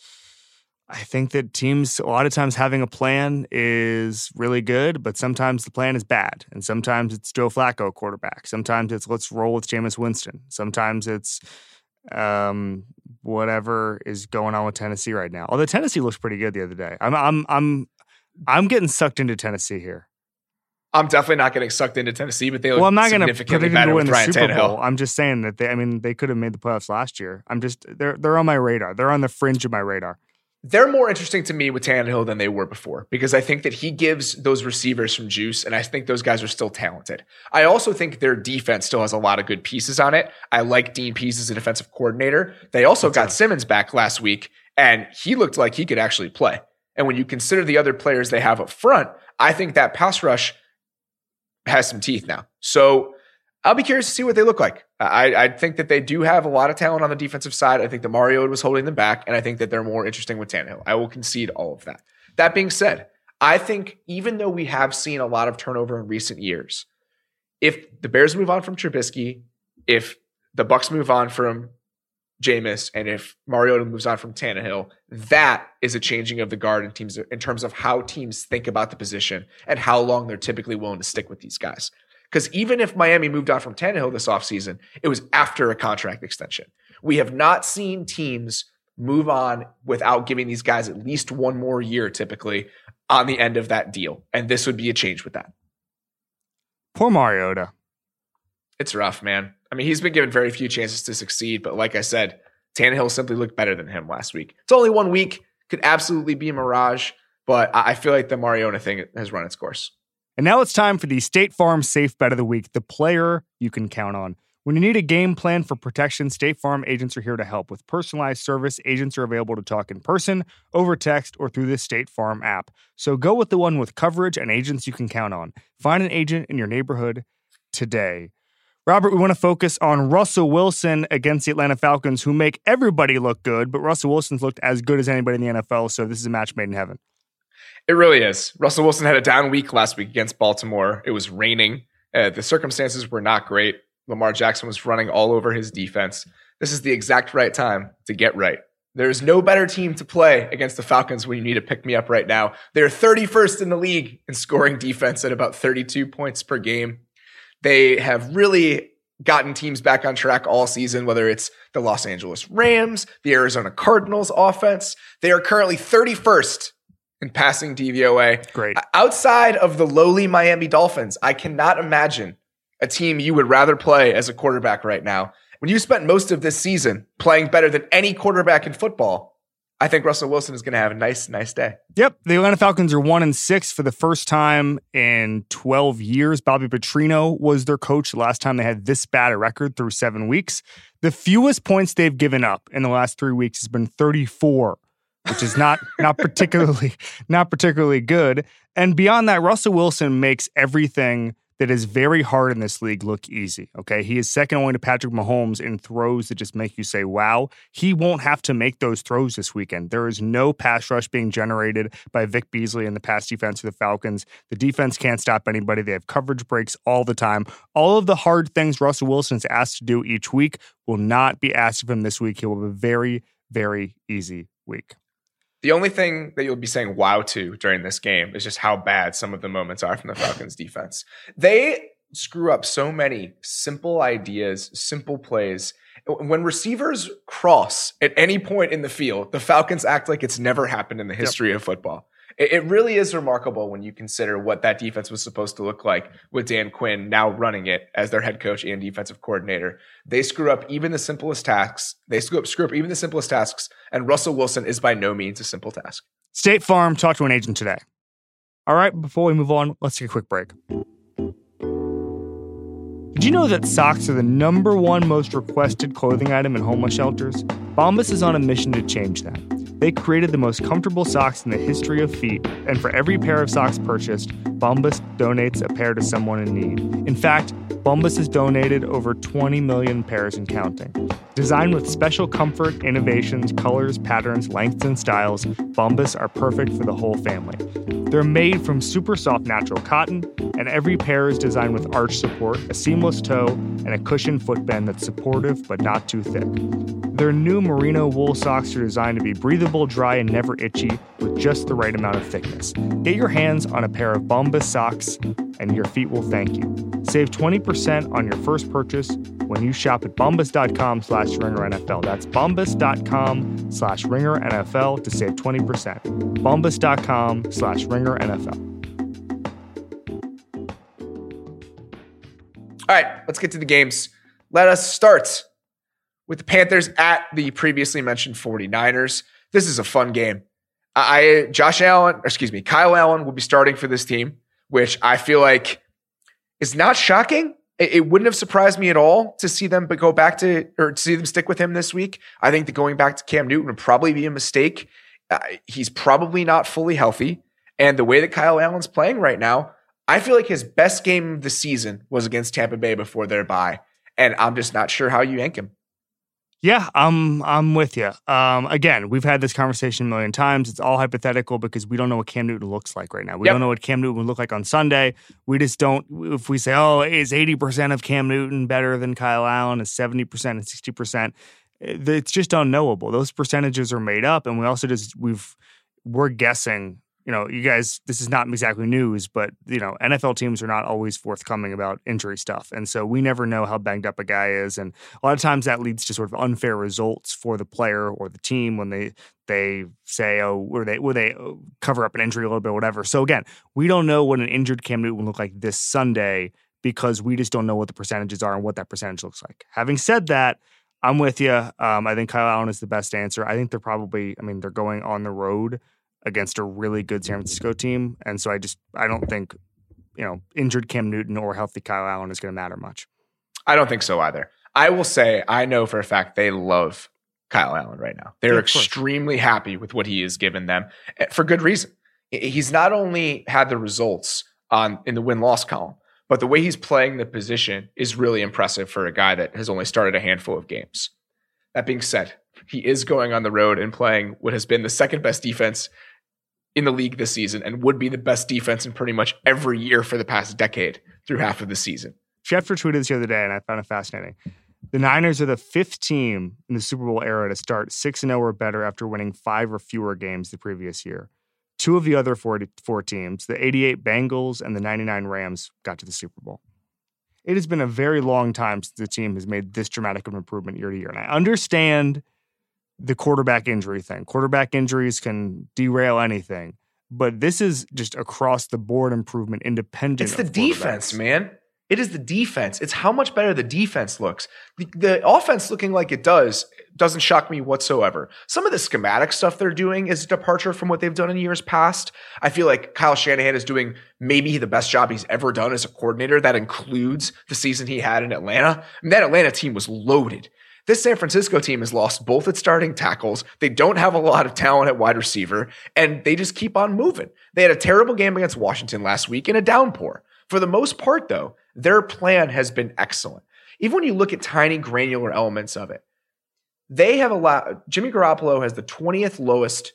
Speaker 1: I think that teams a lot of times having a plan is really good, but sometimes the plan is bad, and sometimes it's Joe Flacco quarterback. Sometimes it's let's roll with Jameis Winston. Sometimes it's um, whatever is going on with Tennessee right now. Although Tennessee looks pretty good the other day. I'm I'm I'm I'm getting sucked into Tennessee here.
Speaker 2: I'm definitely not getting sucked into Tennessee, but they look
Speaker 1: Well, I'm not going to
Speaker 2: significantly better
Speaker 1: to win
Speaker 2: with
Speaker 1: the
Speaker 2: Ryan
Speaker 1: Super Bowl.
Speaker 2: Tannehill.
Speaker 1: I'm just saying that they. I mean, they could have made the playoffs last year. I'm just they're they're on my radar. They're on the fringe of my radar.
Speaker 2: They're more interesting to me with Tannehill than they were before because I think that he gives those receivers some juice, and I think those guys are still talented. I also think their defense still has a lot of good pieces on it. I like Dean Pees as a defensive coordinator. They also got Simmons back last week, and he looked like he could actually play. And when you consider the other players they have up front, I think that pass rush has some teeth now. So I'll be curious to see what they look like. I, I think that they do have a lot of talent on the defensive side. I think that Mario was holding them back, and I think that they're more interesting with Tannehill. I will concede all of that. That being said, I think even though we have seen a lot of turnover in recent years, if the Bears move on from Trubisky, if the Bucks move on from Jameis, and if Mariota moves on from Tannehill, that is a changing of the guard in teams in terms of how teams think about the position and how long they're typically willing to stick with these guys. Because even if Miami moved on from Tannehill this offseason, it was after a contract extension. We have not seen teams move on without giving these guys at least one more year typically on the end of that deal. And this would be a change with that.
Speaker 1: Poor Mariota.
Speaker 2: It's rough, man. I mean, he's been given very few chances to succeed, but like I said, Tannehill simply looked better than him last week. It's only one week, could absolutely be a mirage, but I I feel like the Mariota thing has run its course.
Speaker 1: And now it's time for the State Farm Safe Bet of the Week, the player you can count on. When you need a game plan for protection, State Farm agents are here to help. With personalized service, agents are available to talk in person, over text, or through the State Farm app. So go with the one with coverage and agents you can count on. Find an agent in your neighborhood today. Robert, we want to focus on Russell Wilson against the Atlanta Falcons, who make everybody look good, but Russell Wilson's looked as good as anybody in the NFL, so this is a match made in heaven.
Speaker 2: It really is. Russell Wilson had a down week last week against Baltimore. It was raining. Uh, the circumstances were not great. Lamar Jackson was running all over his defense. This is the exact right time to get right. There's no better team to play against the Falcons when you need to pick me up right now. They're 31st in the league in scoring defense at about 32 points per game. They have really gotten teams back on track all season, whether it's the Los Angeles Rams, the Arizona Cardinals offense. They are currently 31st in passing DVOA.
Speaker 1: Great.
Speaker 2: Outside of the lowly Miami Dolphins, I cannot imagine a team you would rather play as a quarterback right now. When you spent most of this season playing better than any quarterback in football, I think Russell Wilson is going to have a nice, nice day.
Speaker 1: Yep, the Atlanta Falcons are one and six for the first time in 12 years. Bobby Petrino was their coach the last time they had this bad a record through seven weeks. The fewest points they've given up in the last three weeks has been 34, which is not not particularly not particularly good. And beyond that, Russell Wilson makes everything that is very hard in this league look easy. Okay. He is second only to Patrick Mahomes in throws that just make you say, wow. He won't have to make those throws this weekend. There is no pass rush being generated by Vic Beasley and the pass defense of the Falcons. The defense can't stop anybody. They have coverage breaks all the time. All of the hard things Russell Wilson is asked to do each week will not be asked of him this week. He will have a very, very easy week.
Speaker 2: The only thing that you'll be saying wow to during this game is just how bad some of the moments are from the Falcons defense. They screw up so many simple ideas, simple plays. When receivers cross at any point in the field, the Falcons act like it's never happened in the history yep. of football. It, it really is remarkable when you consider what that defense was supposed to look like with Dan Quinn now running it as their head coach and defensive coordinator. They screw up even the simplest tasks. They screw up, screw up even the simplest tasks, and Russell Wilson is by no means a simple task.
Speaker 1: State Farm talk to an agent today. All right, before we move on, let's take a quick break. Did you know that socks are the number one most requested clothing item in homeless shelters? Bombas is on a mission to change that. They created the most comfortable socks in the history of feet, and for every pair of socks purchased, Bombas donates a pair to someone in need. In fact, Bombas has donated over 20 million pairs and counting. Designed with special comfort, innovations, colors, patterns, lengths, and styles, Bombas are perfect for the whole family. They're made from super soft natural cotton, and every pair is designed with arch support, a seamless toe, and a cushioned footbed that's supportive but not too thick. Their new merino wool socks are designed to be breathable, dry, and never itchy with just the right amount of thickness. Get your hands on a pair of Bombas socks, and your feet will thank you. Save 20% on your first purchase when you shop at bombas.com slash ringernfl. That's bombas.com slash ringernfl to save 20%. bombas.com slash ringernfl.
Speaker 2: All right, let's get to the games. Let us start with the Panthers at the previously mentioned 49ers. This is a fun game. I Josh Allen, excuse me, Kyle Allen will be starting for this team, which I feel like is not shocking. It, it wouldn't have surprised me at all to see them but go back to or to see them stick with him this week. I think that going back to Cam Newton would probably be a mistake. Uh, he's probably not fully healthy, and the way that Kyle Allen's playing right now, I feel like his best game of the season was against Tampa Bay before their bye, and I'm just not sure how you yank him.
Speaker 1: Yeah, I'm I'm with you. Um, again, we've had this conversation a million times. It's all hypothetical because we don't know what Cam Newton looks like right now. We yep. don't know what Cam Newton would look like on Sunday. We just don't. If we say, "Oh, is eighty percent of Cam Newton better than Kyle Allen?" Is seventy percent and sixty percent? It's just unknowable. Those percentages are made up, and we also just we've we're guessing you know, you guys, this is not exactly news, but you know, NFL teams are not always forthcoming about injury stuff, and so we never know how banged up a guy is, and a lot of times that leads to sort of unfair results for the player or the team when they they say, oh, were they were they uh, cover up an injury a little bit, or whatever. So again, we don't know what an injured Cam Newton will look like this Sunday because we just don't know what the percentages are and what that percentage looks like. Having said that. I'm with you. Um, I think Kyle Allen is the best answer. I think they're probably, I mean, they're going on the road against a really good San Francisco team. And so I just I don't think, you know, injured Cam Newton or healthy Kyle Allen is going to matter much.
Speaker 2: I don't think so either. I will say I know for a fact they love Kyle Allen right now. They're yeah, extremely happy with what he has given them eh, for good reason. He's not only had the results on in the win loss column, but the way he's playing the position is really impressive for a guy that has only started a handful of games. That being said, he is going on the road and playing what has been the second best defense in the league this season and would be the best defense in pretty much every year for the past decade through half of the season.
Speaker 1: Schefter tweeted this the other day, and I found it fascinating. The Niners are the fifth team in the Super Bowl era to start 6 0 or better after winning five or fewer games the previous year. Two of the other 40, four teams, the 88 Bengals and the 99 Rams, got to the Super Bowl. It has been a very long time since the team has made this dramatic of an improvement year to year. And I understand the quarterback injury thing. Quarterback injuries can derail anything, but this is just across the board improvement independent.
Speaker 2: It's the defense, man. It is the defense. It's how much better the defense looks. The, the, offense looking like it does doesn't shock me whatsoever. Some of the schematic stuff they're doing is a departure from what they've done in years past. I feel like Kyle Shanahan is doing maybe the best job he's ever done as a coordinator. That includes the season he had in Atlanta. And that Atlanta team was loaded. This San Francisco team has lost both its starting tackles. They don't have a lot of talent at wide receiver, and they just keep on moving. They had a terrible game against Washington last week in a downpour. For the most part, though, their plan has been excellent. Even when you look at tiny granular elements of it, they have allowed Jimmy Garoppolo has the 20th lowest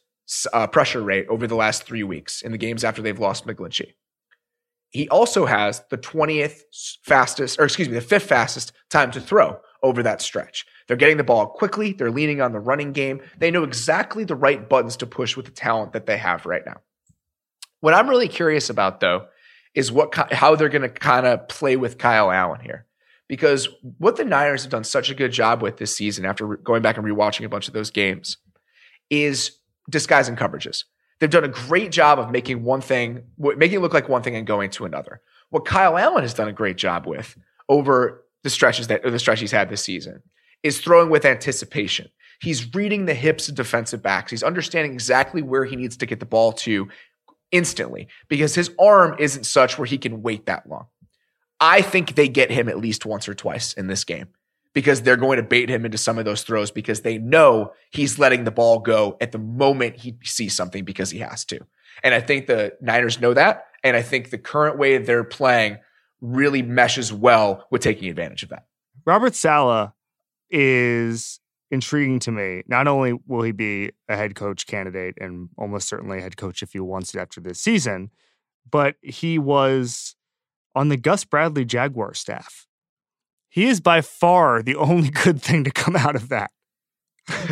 Speaker 2: uh, pressure rate over the last three weeks in the games after they've lost McGlinchey. He also has the 20th fastest, or excuse me, the fifth fastest time to throw over that stretch. They're getting the ball quickly. They're leaning on the running game. They know exactly the right buttons to push with the talent that they have right now. What I'm really curious about, though, is what how they're going to kind of play with Kyle Allen here. Because what the Niners have done such a good job with this season, after going back and rewatching a bunch of those games, is disguising coverages. They've done a great job of making one thing, making it look like one thing and going to another. What Kyle Allen has done a great job with over the stretches that the stretch he's had this season is throwing with anticipation. He's reading the hips of defensive backs. He's understanding exactly where he needs to get the ball to instantly because his arm isn't such where he can wait that long. I think they get him at least once or twice in this game because they're going to bait him into some of those throws because they know he's letting the ball go at the moment he sees something because he has to. And I think the Niners know that. And I think the current way they're playing really meshes well with taking advantage of that.
Speaker 1: Robert Saleh is intriguing to me. Not only will he be a head coach candidate and almost certainly a head coach if he wants it after this season, but he was on the Gus Bradley Jaguar staff. He is by far the [LAUGHS] only good thing to come out of that.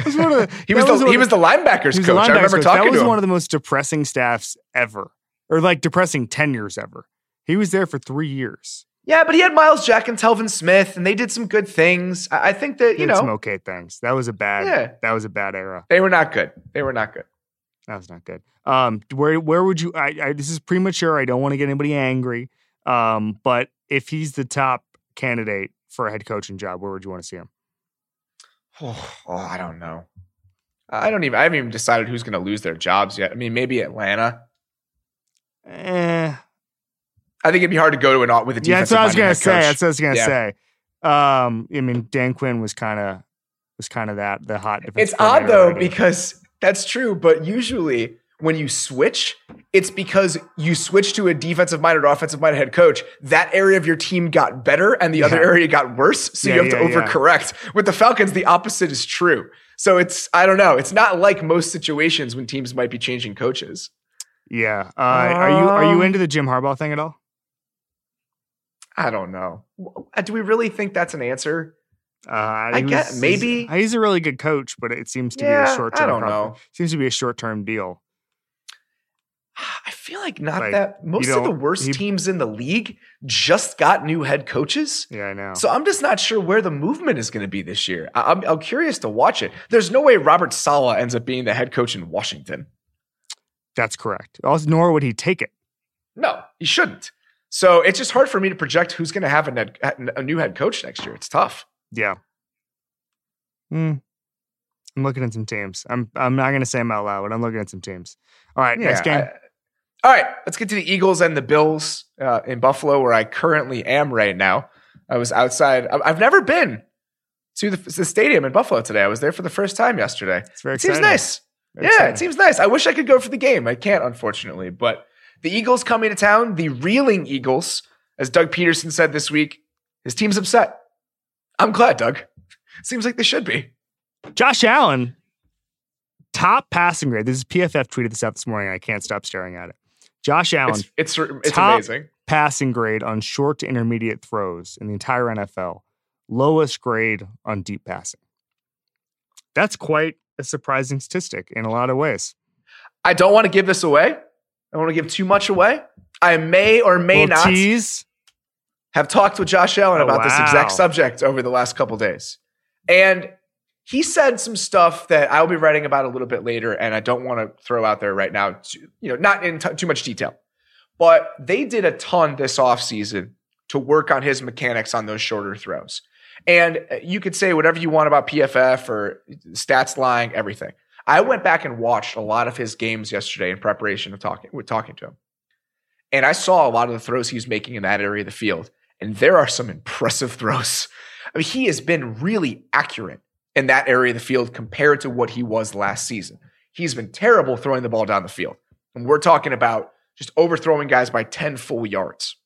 Speaker 2: Was the, he was, was the, he was the linebackers coach. The linebackers I remember coach. talking
Speaker 1: That was
Speaker 2: one
Speaker 1: of the most depressing staffs ever, or like depressing tenures ever. He was there for three years.
Speaker 2: Yeah, but he had Myles Jack and Telvin Smith, and they did some good things. I, think that you know
Speaker 1: some okay things. That was a bad. Yeah. that was a bad era.
Speaker 2: They were not good. They were not good.
Speaker 1: That was not good. Um, where where would you? I, I this is premature. I don't want to get anybody angry. Um, but if he's the top candidate for a head coaching job, where would you want to see him?
Speaker 2: Oh, [SIGHS] oh I don't know. I don't even. I haven't even decided who's going to lose their jobs yet. I mean, maybe Atlanta.
Speaker 1: Eh,
Speaker 2: I think it'd be hard to go to an with a defensive.
Speaker 1: Yeah, that's what I was
Speaker 2: gonna
Speaker 1: say. Coach. That's what I was gonna yeah. say. Um, I mean, Dan Quinn was kind of was kind of that the hot.
Speaker 2: It's odd though already. because that's true, but usually when you switch, it's because you switch to a defensive minded or offensive minded head coach. That area of your team got better and the yeah. other area got worse. So yeah, you have yeah, to overcorrect. With the Falcons, the opposite is true. So it's, I don't know. It's not like most situations when teams might be changing coaches.
Speaker 1: Yeah. Uh, um, are you are you into the Jim Harbaugh thing at all?
Speaker 2: I don't know. Do we really think that's an answer?
Speaker 1: Uh, I guess maybe he's, he's, a really good coach, but it seems to yeah, be a short term. I don't know. Seems to be a short term deal.
Speaker 2: I feel like not like, that. Most of the worst he, teams in the league just got new head coaches.
Speaker 1: Yeah, I know.
Speaker 2: So I'm just not sure where the movement is going to be this year. I, am I'm curious to watch it. There's no way Robert Saleh ends up being the head coach in Washington.
Speaker 1: That's correct. Also, nor would he take it.
Speaker 2: No, he shouldn't. So it's just hard for me to project who's going to have a, a, new head coach next year. It's tough.
Speaker 1: Yeah. Hmm. I'm looking at some teams. I'm I'm not going to say them out loud, but I'm looking at some teams. All right, yeah, next game. I,
Speaker 2: all right, let's get to the Eagles and the Bills uh, in Buffalo, where I currently am right now. I was outside. I've never been to the, the stadium in Buffalo today. I was there for the first time yesterday.
Speaker 1: It's very
Speaker 2: it seems nice. Very yeah, exciting. it seems nice. I wish I could go for the game. I can't, unfortunately. But the Eagles coming to town, the reeling Eagles, as Doug Pederson said this week, his team's upset. I'm glad, Doug. Seems like they should be.
Speaker 1: Josh Allen, top passing grade. This is PFF tweeted this out this morning. I can't stop staring at it. Josh Allen,
Speaker 2: it's it's, it's amazing.
Speaker 1: Passing grade on short to intermediate throws in the entire NFL. Lowest grade on deep passing. That's quite a surprising statistic in a lot of ways.
Speaker 2: I don't want to give this away. I don't want to give too much away. I may or may not
Speaker 1: tease.
Speaker 2: have talked with Josh Allen oh, about wow. this exact subject over the last couple days. And he said some stuff that I'll be writing about a little bit later, and I don't want to throw out there right now, to, you know, not in t- too much detail. But they did a ton this offseason to work on his mechanics on those shorter throws. And uh, you could say whatever you want about PFF or uh, stats lying, everything. I went back and watched a lot of his games yesterday in preparation of talking with talking to him. And I saw a lot of the throws he was making in that area of the field. And there are some impressive [LAUGHS] throws. I mean, he has been really accurate in that area of the field compared to what he was last season. He's been terrible throwing the ball down the field. And we're talking about just overthrowing guys by 10 full yards.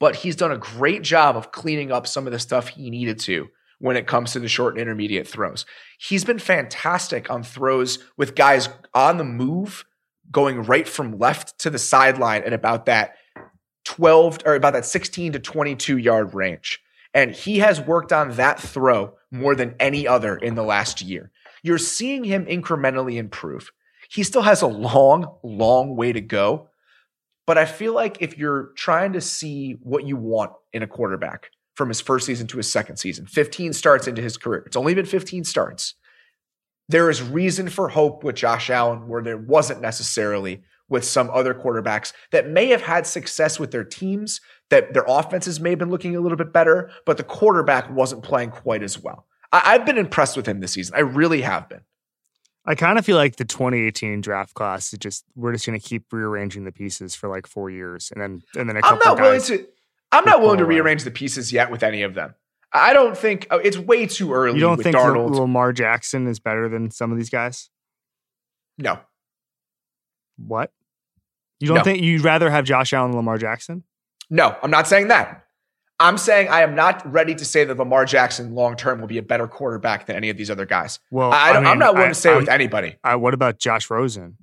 Speaker 2: But he's done a great job of cleaning up some of the stuff he needed to when it comes to the short and intermediate throws. He's been fantastic on throws with guys on the move, going right from left to the sideline at about that 12 or about that 16 to 22 yard range. And he has worked on that throw more than any other in the last year. You're seeing him incrementally improve. He still has a long, long way to go. But I feel like if you're trying to see what you want in a quarterback from his first season to his second season, 15 starts into his career, it's only been 15 starts. there is reason for hope with Josh Allen where there wasn't necessarily with some other quarterbacks that may have had success with their teams, that their offenses may have been looking a little bit better, but the quarterback wasn't playing quite as well. I, have been impressed with him this season. I really have been.
Speaker 1: I kind of feel like the 2018 draft class is just we're just going to keep rearranging the pieces for like four years, and then and then a couple
Speaker 2: I'm not willing
Speaker 1: guys
Speaker 2: to. I'm not willing to rearrange the pieces yet with any of them. I don't think oh, it's way too early.
Speaker 1: You don't
Speaker 2: with
Speaker 1: think
Speaker 2: Darnold.
Speaker 1: Lamar Jackson is better than some of these guys?
Speaker 2: no,
Speaker 1: What? You don't
Speaker 2: No.
Speaker 1: think you'd rather have Josh Allen Lamar Jackson?
Speaker 2: no, I'm not saying that. I'm saying I am not ready to say that Lamar Jackson long term will be a better quarterback than any of these other guys.
Speaker 1: Well,
Speaker 2: I, don't,
Speaker 1: mean,
Speaker 2: I'm not willing
Speaker 1: I-
Speaker 2: to say it with anybody.
Speaker 1: I- what about Josh Rosen?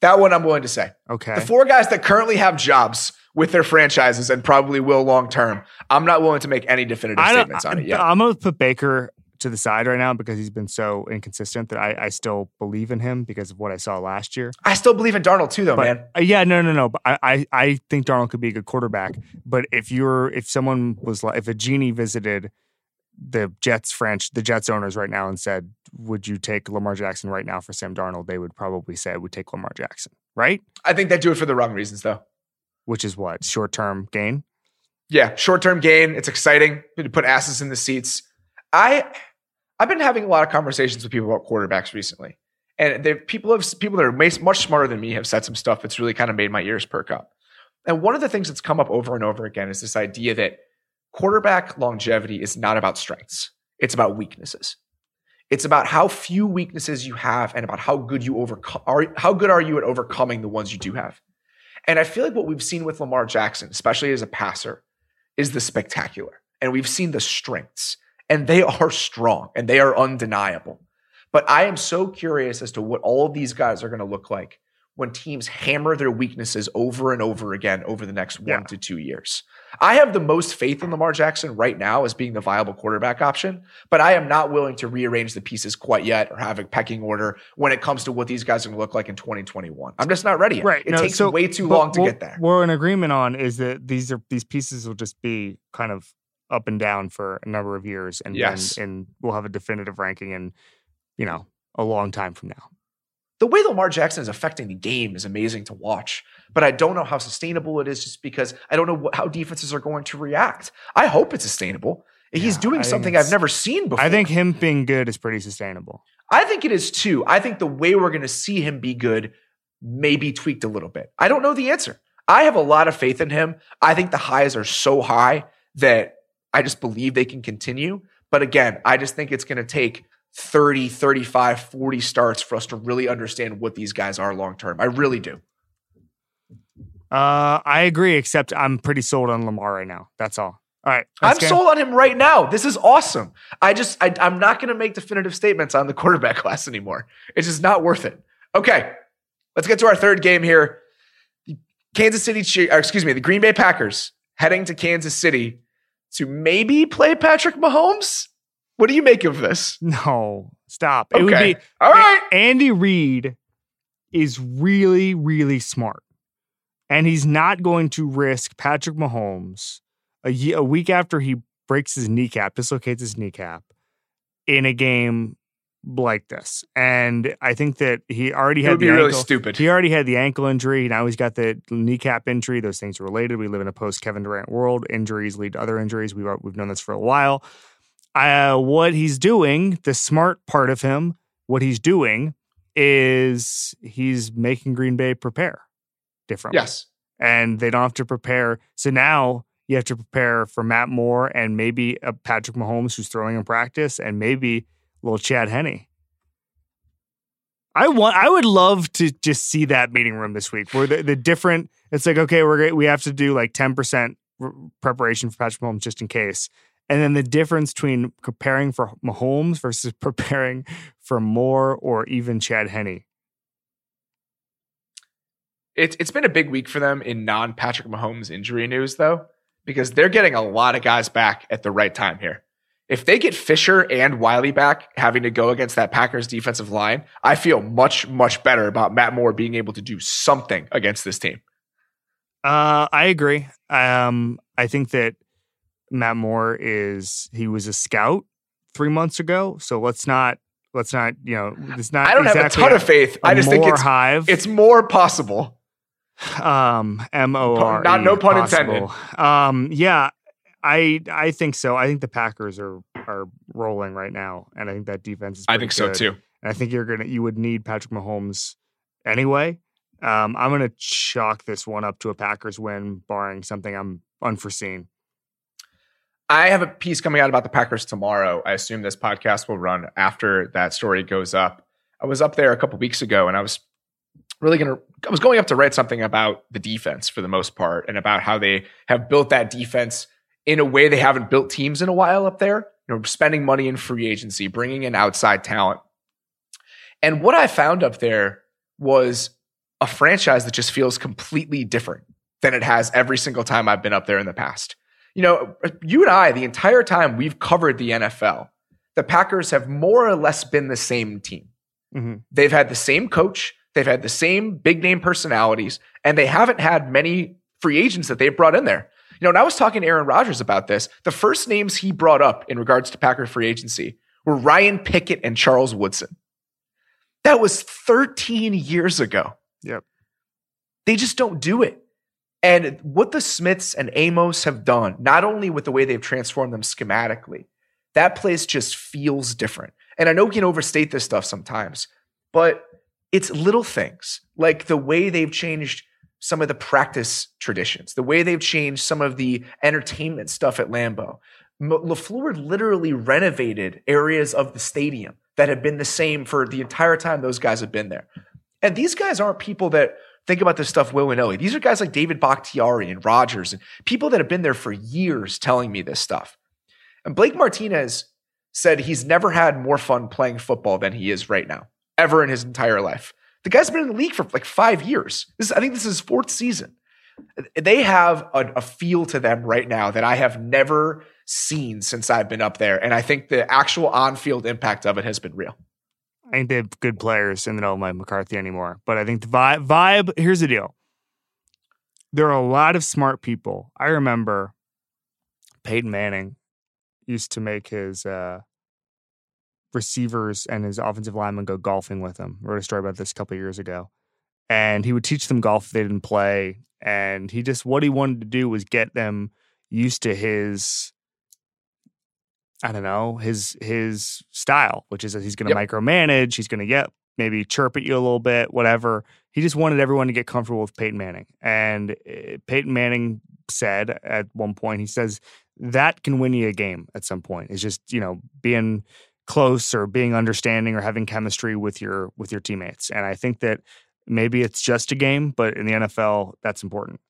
Speaker 2: That one I'm willing to say.
Speaker 1: Okay,
Speaker 2: The four guys that currently have jobs with their franchises and probably will long term, I'm not willing to make any definitive statements on it yet.
Speaker 1: I'm going to put Baker to the side right now because he's been so inconsistent that I, I still believe in him because of what I saw last year.
Speaker 2: I still believe in Darnold too, though,
Speaker 1: But
Speaker 2: man.
Speaker 1: uh, yeah, no, no, no. But I, I, I think Darnold could be a good quarterback. But if you're, if someone was like, if a genie visited the Jets French, the Jets owners right now and said, "Would you take Lamar Jackson right now for Sam Darnold?" They would probably say, "I would take Lamar Jackson." Right?
Speaker 2: I think they do it for the wrong reasons, though.
Speaker 1: Which is what short term gain.
Speaker 2: Yeah, short term gain. It's exciting to put asses in the seats. I I've been having a lot of conversations with people about quarterbacks recently, and people have people that are much smarter than me have said some stuff that's really kind of made my ears perk up. And one of the things that's come up over and over again is this idea that quarterback longevity is not about strengths; it's about weaknesses. It's about how few weaknesses you have and about how good you overcome are how good are you at overcoming the ones you do have. And I feel like what we've seen with Lamar Jackson, especially as a passer, is the spectacular. And we've seen the strengths, and they [LAUGHS] are strong and they are undeniable. But I am so curious as to what all of these guys are going to look like when teams hammer their weaknesses over and over again over the next one
Speaker 1: Yeah.
Speaker 2: to two years. I have the most faith in Lamar Jackson right now as being the viable quarterback option, but I am not willing to rearrange the pieces quite yet or have a pecking order when it comes to what these guys are going to look like in 2021. I'm just not ready yet.
Speaker 1: Right.
Speaker 2: It
Speaker 1: no,
Speaker 2: takes
Speaker 1: so-
Speaker 2: way too long to get there.
Speaker 1: What we're in agreement on is that these are these pieces will just be kind of up and down for a number of years, and
Speaker 2: Yes.
Speaker 1: and, and we'll have a definitive ranking in you know a long time from now.
Speaker 2: The way Lamar Jackson is affecting the game is amazing to watch, but I don't know how sustainable it is just because I don't know what, how defenses are going to react. I hope it's sustainable. He's
Speaker 1: Yeah,
Speaker 2: doing something I've never seen before.
Speaker 1: I think him being good is pretty sustainable.
Speaker 2: I think it is too. I think the way we're going to see him be good may be tweaked a little bit. I don't know the answer. I have a lot of faith in him. I think the highs are so high that I just believe they can continue. But again, I just think it's going to take 30, 35, 40 starts for us to really understand what these guys are long term. I really do.
Speaker 1: Uh, I agree, except I'm pretty sold on Lamar right now. That's all. All right,
Speaker 2: I'm
Speaker 1: let's
Speaker 2: sold on him right now. This is awesome. I just, I, I'm not going to make definitive statements on the [LAUGHS] quarterback class anymore. It's just not worth it. Okay, let's get to our third game here. The Kansas City, or excuse me, the Green Bay Packers heading to Kansas City to maybe play Patrick Mahomes. What do you make of this? [LAUGHS]
Speaker 1: No, stop. It would
Speaker 2: Okay.
Speaker 1: be
Speaker 2: All right.
Speaker 1: Andy Reid is really, really smart. And he's not going to risk Patrick Mahomes a, a week after he breaks his kneecap, dislocates his kneecap in a game like this. And I think that he already had
Speaker 2: would
Speaker 1: the
Speaker 2: really
Speaker 1: ankle.
Speaker 2: stupid.
Speaker 1: He already had the ankle injury. Now he's got the kneecap injury. Those things are related. We live in a post Kevin Durant world. Injuries lead to other injuries. We've, we've known this for a while. Uh, what he's doing, the smart part of him, what he's doing is he's making Green Bay prepare differently.
Speaker 2: Yes.
Speaker 1: And they don't have to prepare. So now you have to prepare for Matt Moore and maybe a Patrick Mahomes who's throwing in practice and maybe little Chad Henne. I want. I would love to just see that meeting room this week, where the, the different. It's like okay, we're we have to do like ten percent preparation for Patrick Mahomes just in case, and then the difference between preparing for Mahomes versus [LAUGHS] preparing for Moore or even Chad Henne.
Speaker 2: It's it's been a big week for them in non Patrick Mahomes injury news though, because they're getting a lot of guys back at the right time here. If they get Fisher and Wylie back having to go against that Packers defensive line, I feel much much better about Matt Moore being able to do something against this team.
Speaker 1: Uh, I agree. Um, I think that Matt Moore is he was a scout three months ago, so let's not Let's not, you know, it's not.
Speaker 2: I don't
Speaker 1: exactly
Speaker 2: have a ton of faith. I just think it's
Speaker 1: hive.
Speaker 2: it's more possible.
Speaker 1: um M O R.
Speaker 2: Not- no pun
Speaker 1: possible. Um, yeah, I I think so. I think the Packers are are rolling right now, and I think that defense is.
Speaker 2: I think so
Speaker 1: good.
Speaker 2: too.
Speaker 1: And I think you're gonna you would need Patrick Mahomes anyway. Um, I'm gonna chalk this one up to a Packers win, barring something I'm unforeseen.
Speaker 2: I have a piece coming out about the Packers tomorrow. I assume this podcast will run after that story goes up. I was up there a couple weeks ago and I was really going to I was going up to write something about the defense for the most part and about how they have built that defense in a way they haven't built teams in a while up there. You know, spending money in free agency, bringing in outside talent. And what I found up there was a franchise that just feels completely different than it has every single time I've been up there in the past you know, you and I, the entire time we've covered the NFL, the Packers have more or less been the same team.
Speaker 1: Mhm.
Speaker 2: They've had the same coach, they've had the same big name personalities, and they haven't had many free agents that they've brought in there. You know, and I was talking to Aaron Rodgers about this. The first names he brought up in regards to Packer free agency were Ryan Pickett and Charles Woodson. That was 13 years ago.
Speaker 1: Yep.
Speaker 2: They just don't do it. And what the Smiths and Amos have done, not only with the way they've transformed them schematically, that place just feels different. And I know we can overstate this stuff sometimes, but it's little things like the way they've changed some of the practice traditions, the way they've changed some of the entertainment stuff at Lambeau. LaFleur literally renovated areas of the stadium that have been the same for the entire time those guys have been there. And these guys aren't people that think about this stuff willy-nilly. These are guys like David Bakhtiari and Rodgers and people that have been there for years telling me this stuff. And Blake Martinez said he's never had more fun playing football than he is right now, ever in his entire life. The guy's been in the league for like five years. This, I think this is his fourth season. They have a, a feel to them right now that I have never seen since I've been up there. And I think the actual on-field impact of it has been real.
Speaker 1: I think they have good players, and they don't like McCarthy anymore. But I think the vibe, vibe. Here's the deal: there are a lot of smart people. I remember Peyton Manning used to make his uh, receivers and his offensive linemen go golfing with him. I wrote a story about this a couple years ago, and he would teach them golf if they didn't play. And he just what he wanted to do was get them used to his I don't know, his his style, which is that he's going to
Speaker 2: Yep.
Speaker 1: micromanage, he's going to get maybe chirp at you a little bit, whatever. He just wanted everyone to get comfortable with Peyton Manning. And uh, Peyton Manning said at one point, he says that can win you a game at some point. It's just, you know, being close or being understanding or having chemistry with your with your teammates. And I think that maybe it's just a game, but in the NFL, that's important.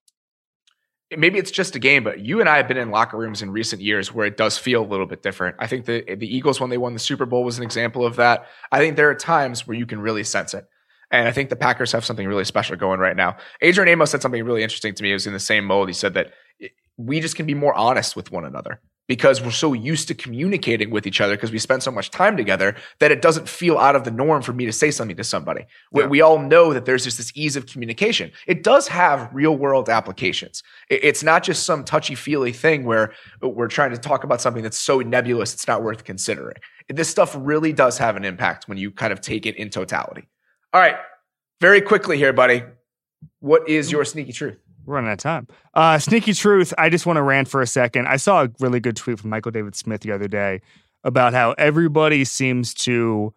Speaker 2: Maybe it's just a game, but you and I have been in locker rooms in recent years where it does feel a little bit different. I think the the Eagles when they won the Super Bowl was an example of that. I think there are times where you can really sense it. And I think the Packers have something really special going right now. Adrian Amos said something really interesting to me. It was in the same mold. He said that eh, we just can be more honest with one another because we're so used to communicating with each other because we spend so much time together that it doesn't feel out of the norm for me to say something to somebody. We,
Speaker 1: Yeah.
Speaker 2: we all know that there's just this ease of communication. It does have real world applications. It's not just some touchy feely thing where we're trying to talk about something that's so nebulous it's not worth considering. This stuff really does have an impact when you kind of take it in totality. All right, very quickly here, buddy. What is your sneaky truth?
Speaker 1: We're running out of time. Uh, sneaky truth. I just want to rant for a second. I saw a really good tweet from Michael David Smith the other day about how everybody seems to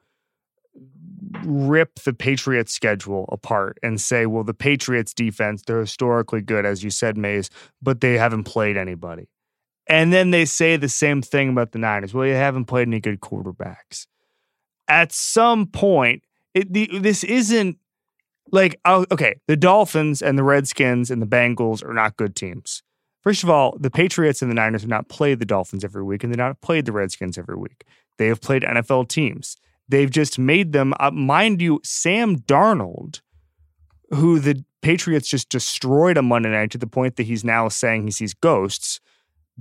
Speaker 1: rip the Patriots schedule apart and say, well, the Patriots defense, they're historically good, as you said, Mays, but they haven't played anybody. And then they say the same thing about the Niners. Well, you haven't played any good quarterbacks. At some point, it, the, this isn't like okay, the Dolphins and the Redskins and the Bengals are not good teams. First of all, the Patriots and the Niners have not played the Dolphins every week, and they've not played the Redskins every week. They have played NFL teams. They've just made them, uh, mind you, Sam Darnold, who the Patriots just destroyed on Monday night to the point that he's now saying he sees ghosts,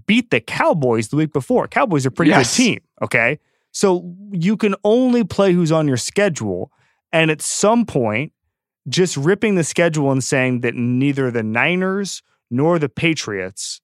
Speaker 1: beat the Cowboys the week before. Cowboys are a pretty
Speaker 2: Yes.
Speaker 1: good team. Okay. So you can only play who's on your schedule. And at some point, just ripping the schedule and saying that neither the Niners nor the Patriots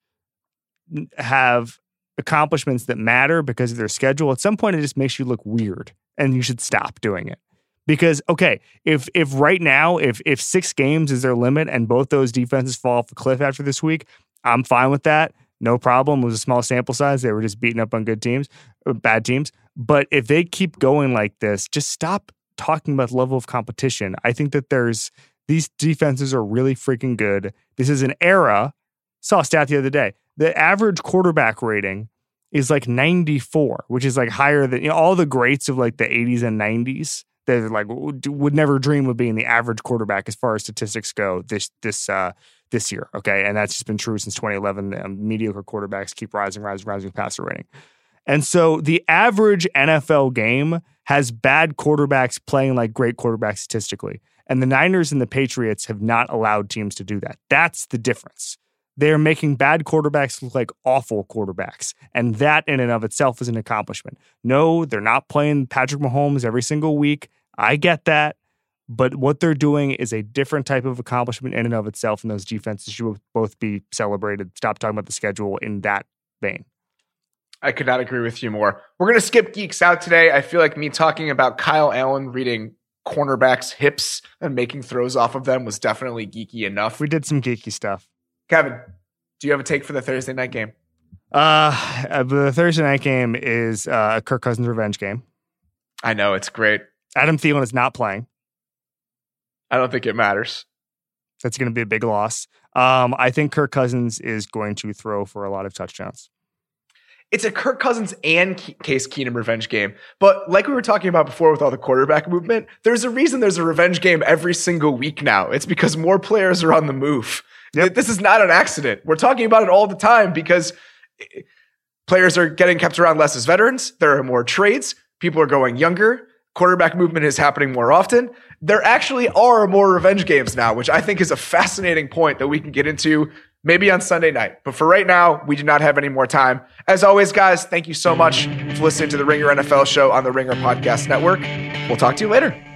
Speaker 1: have accomplishments that matter because of their schedule, at some point it just makes you look weird and you should stop doing it. Because okay, if if right now if if six games is their limit and both those defenses fall off the cliff after this week, I'm fine with that. No problem. It was a small sample size. They were just beating up on good teams, uh, bad teams. But if they keep going like this, just stop talking about the level of competition. I think that there's these defenses are really freaking good. This is an era. Saw a stat the other day. The average quarterback rating is like 94, which is like higher than you know, all the greats of like the 80s and 90s. That like would never dream of being the average quarterback as far as statistics go this this uh, this year. Okay, and that's just been true since 2011. Um, mediocre quarterbacks keep rising, rising, rising passer rating. And so the average NFL game has bad quarterbacks playing like great quarterbacks statistically. And the Niners and the Patriots have not allowed teams to do that. That's the difference. They're making bad quarterbacks look like awful quarterbacks. And that in and of itself is an accomplishment. No, they're not playing Patrick Mahomes every single week. I get that. But what they're doing is a different type of accomplishment in and of itself. And those defenses should both be celebrated. Stop talking about the schedule in that vein.
Speaker 2: I could not agree with you more. We're going to skip geeks out today. I feel like me talking about Kyle Allen reading cornerbacks' hips and making throws off of them was definitely geeky enough.
Speaker 1: We did some geeky stuff.
Speaker 2: Kevin, do you have a take for the Thursday night game?
Speaker 1: Uh, the Thursday night game is uh, a Kirk Cousins revenge game.
Speaker 2: I know it's great.
Speaker 1: Adam Thielen is not playing.
Speaker 2: I don't think it matters.
Speaker 1: That's going to be a big loss. Um, I think Kirk Cousins is going to throw for a lot of touchdowns
Speaker 2: it's a Kirk Cousins and Case Keenum revenge game. But like we were talking about before with all the quarterback movement, there's a reason there's a revenge game every single week now. It's because more players are on the move. Yep. This is not an accident. We're talking about it all the time because eh, players are getting kept around less as veterans. There are more trades. People are going younger. Quarterback movement is happening more often. There actually are more revenge games now, which I think is a fascinating point that we can get into maybe on Sunday night. But for right now, we do not have any more time. As always, guys, thank you so much for listening to the Ringer NFL show on the Ringer Podcast Network. We'll talk to you later.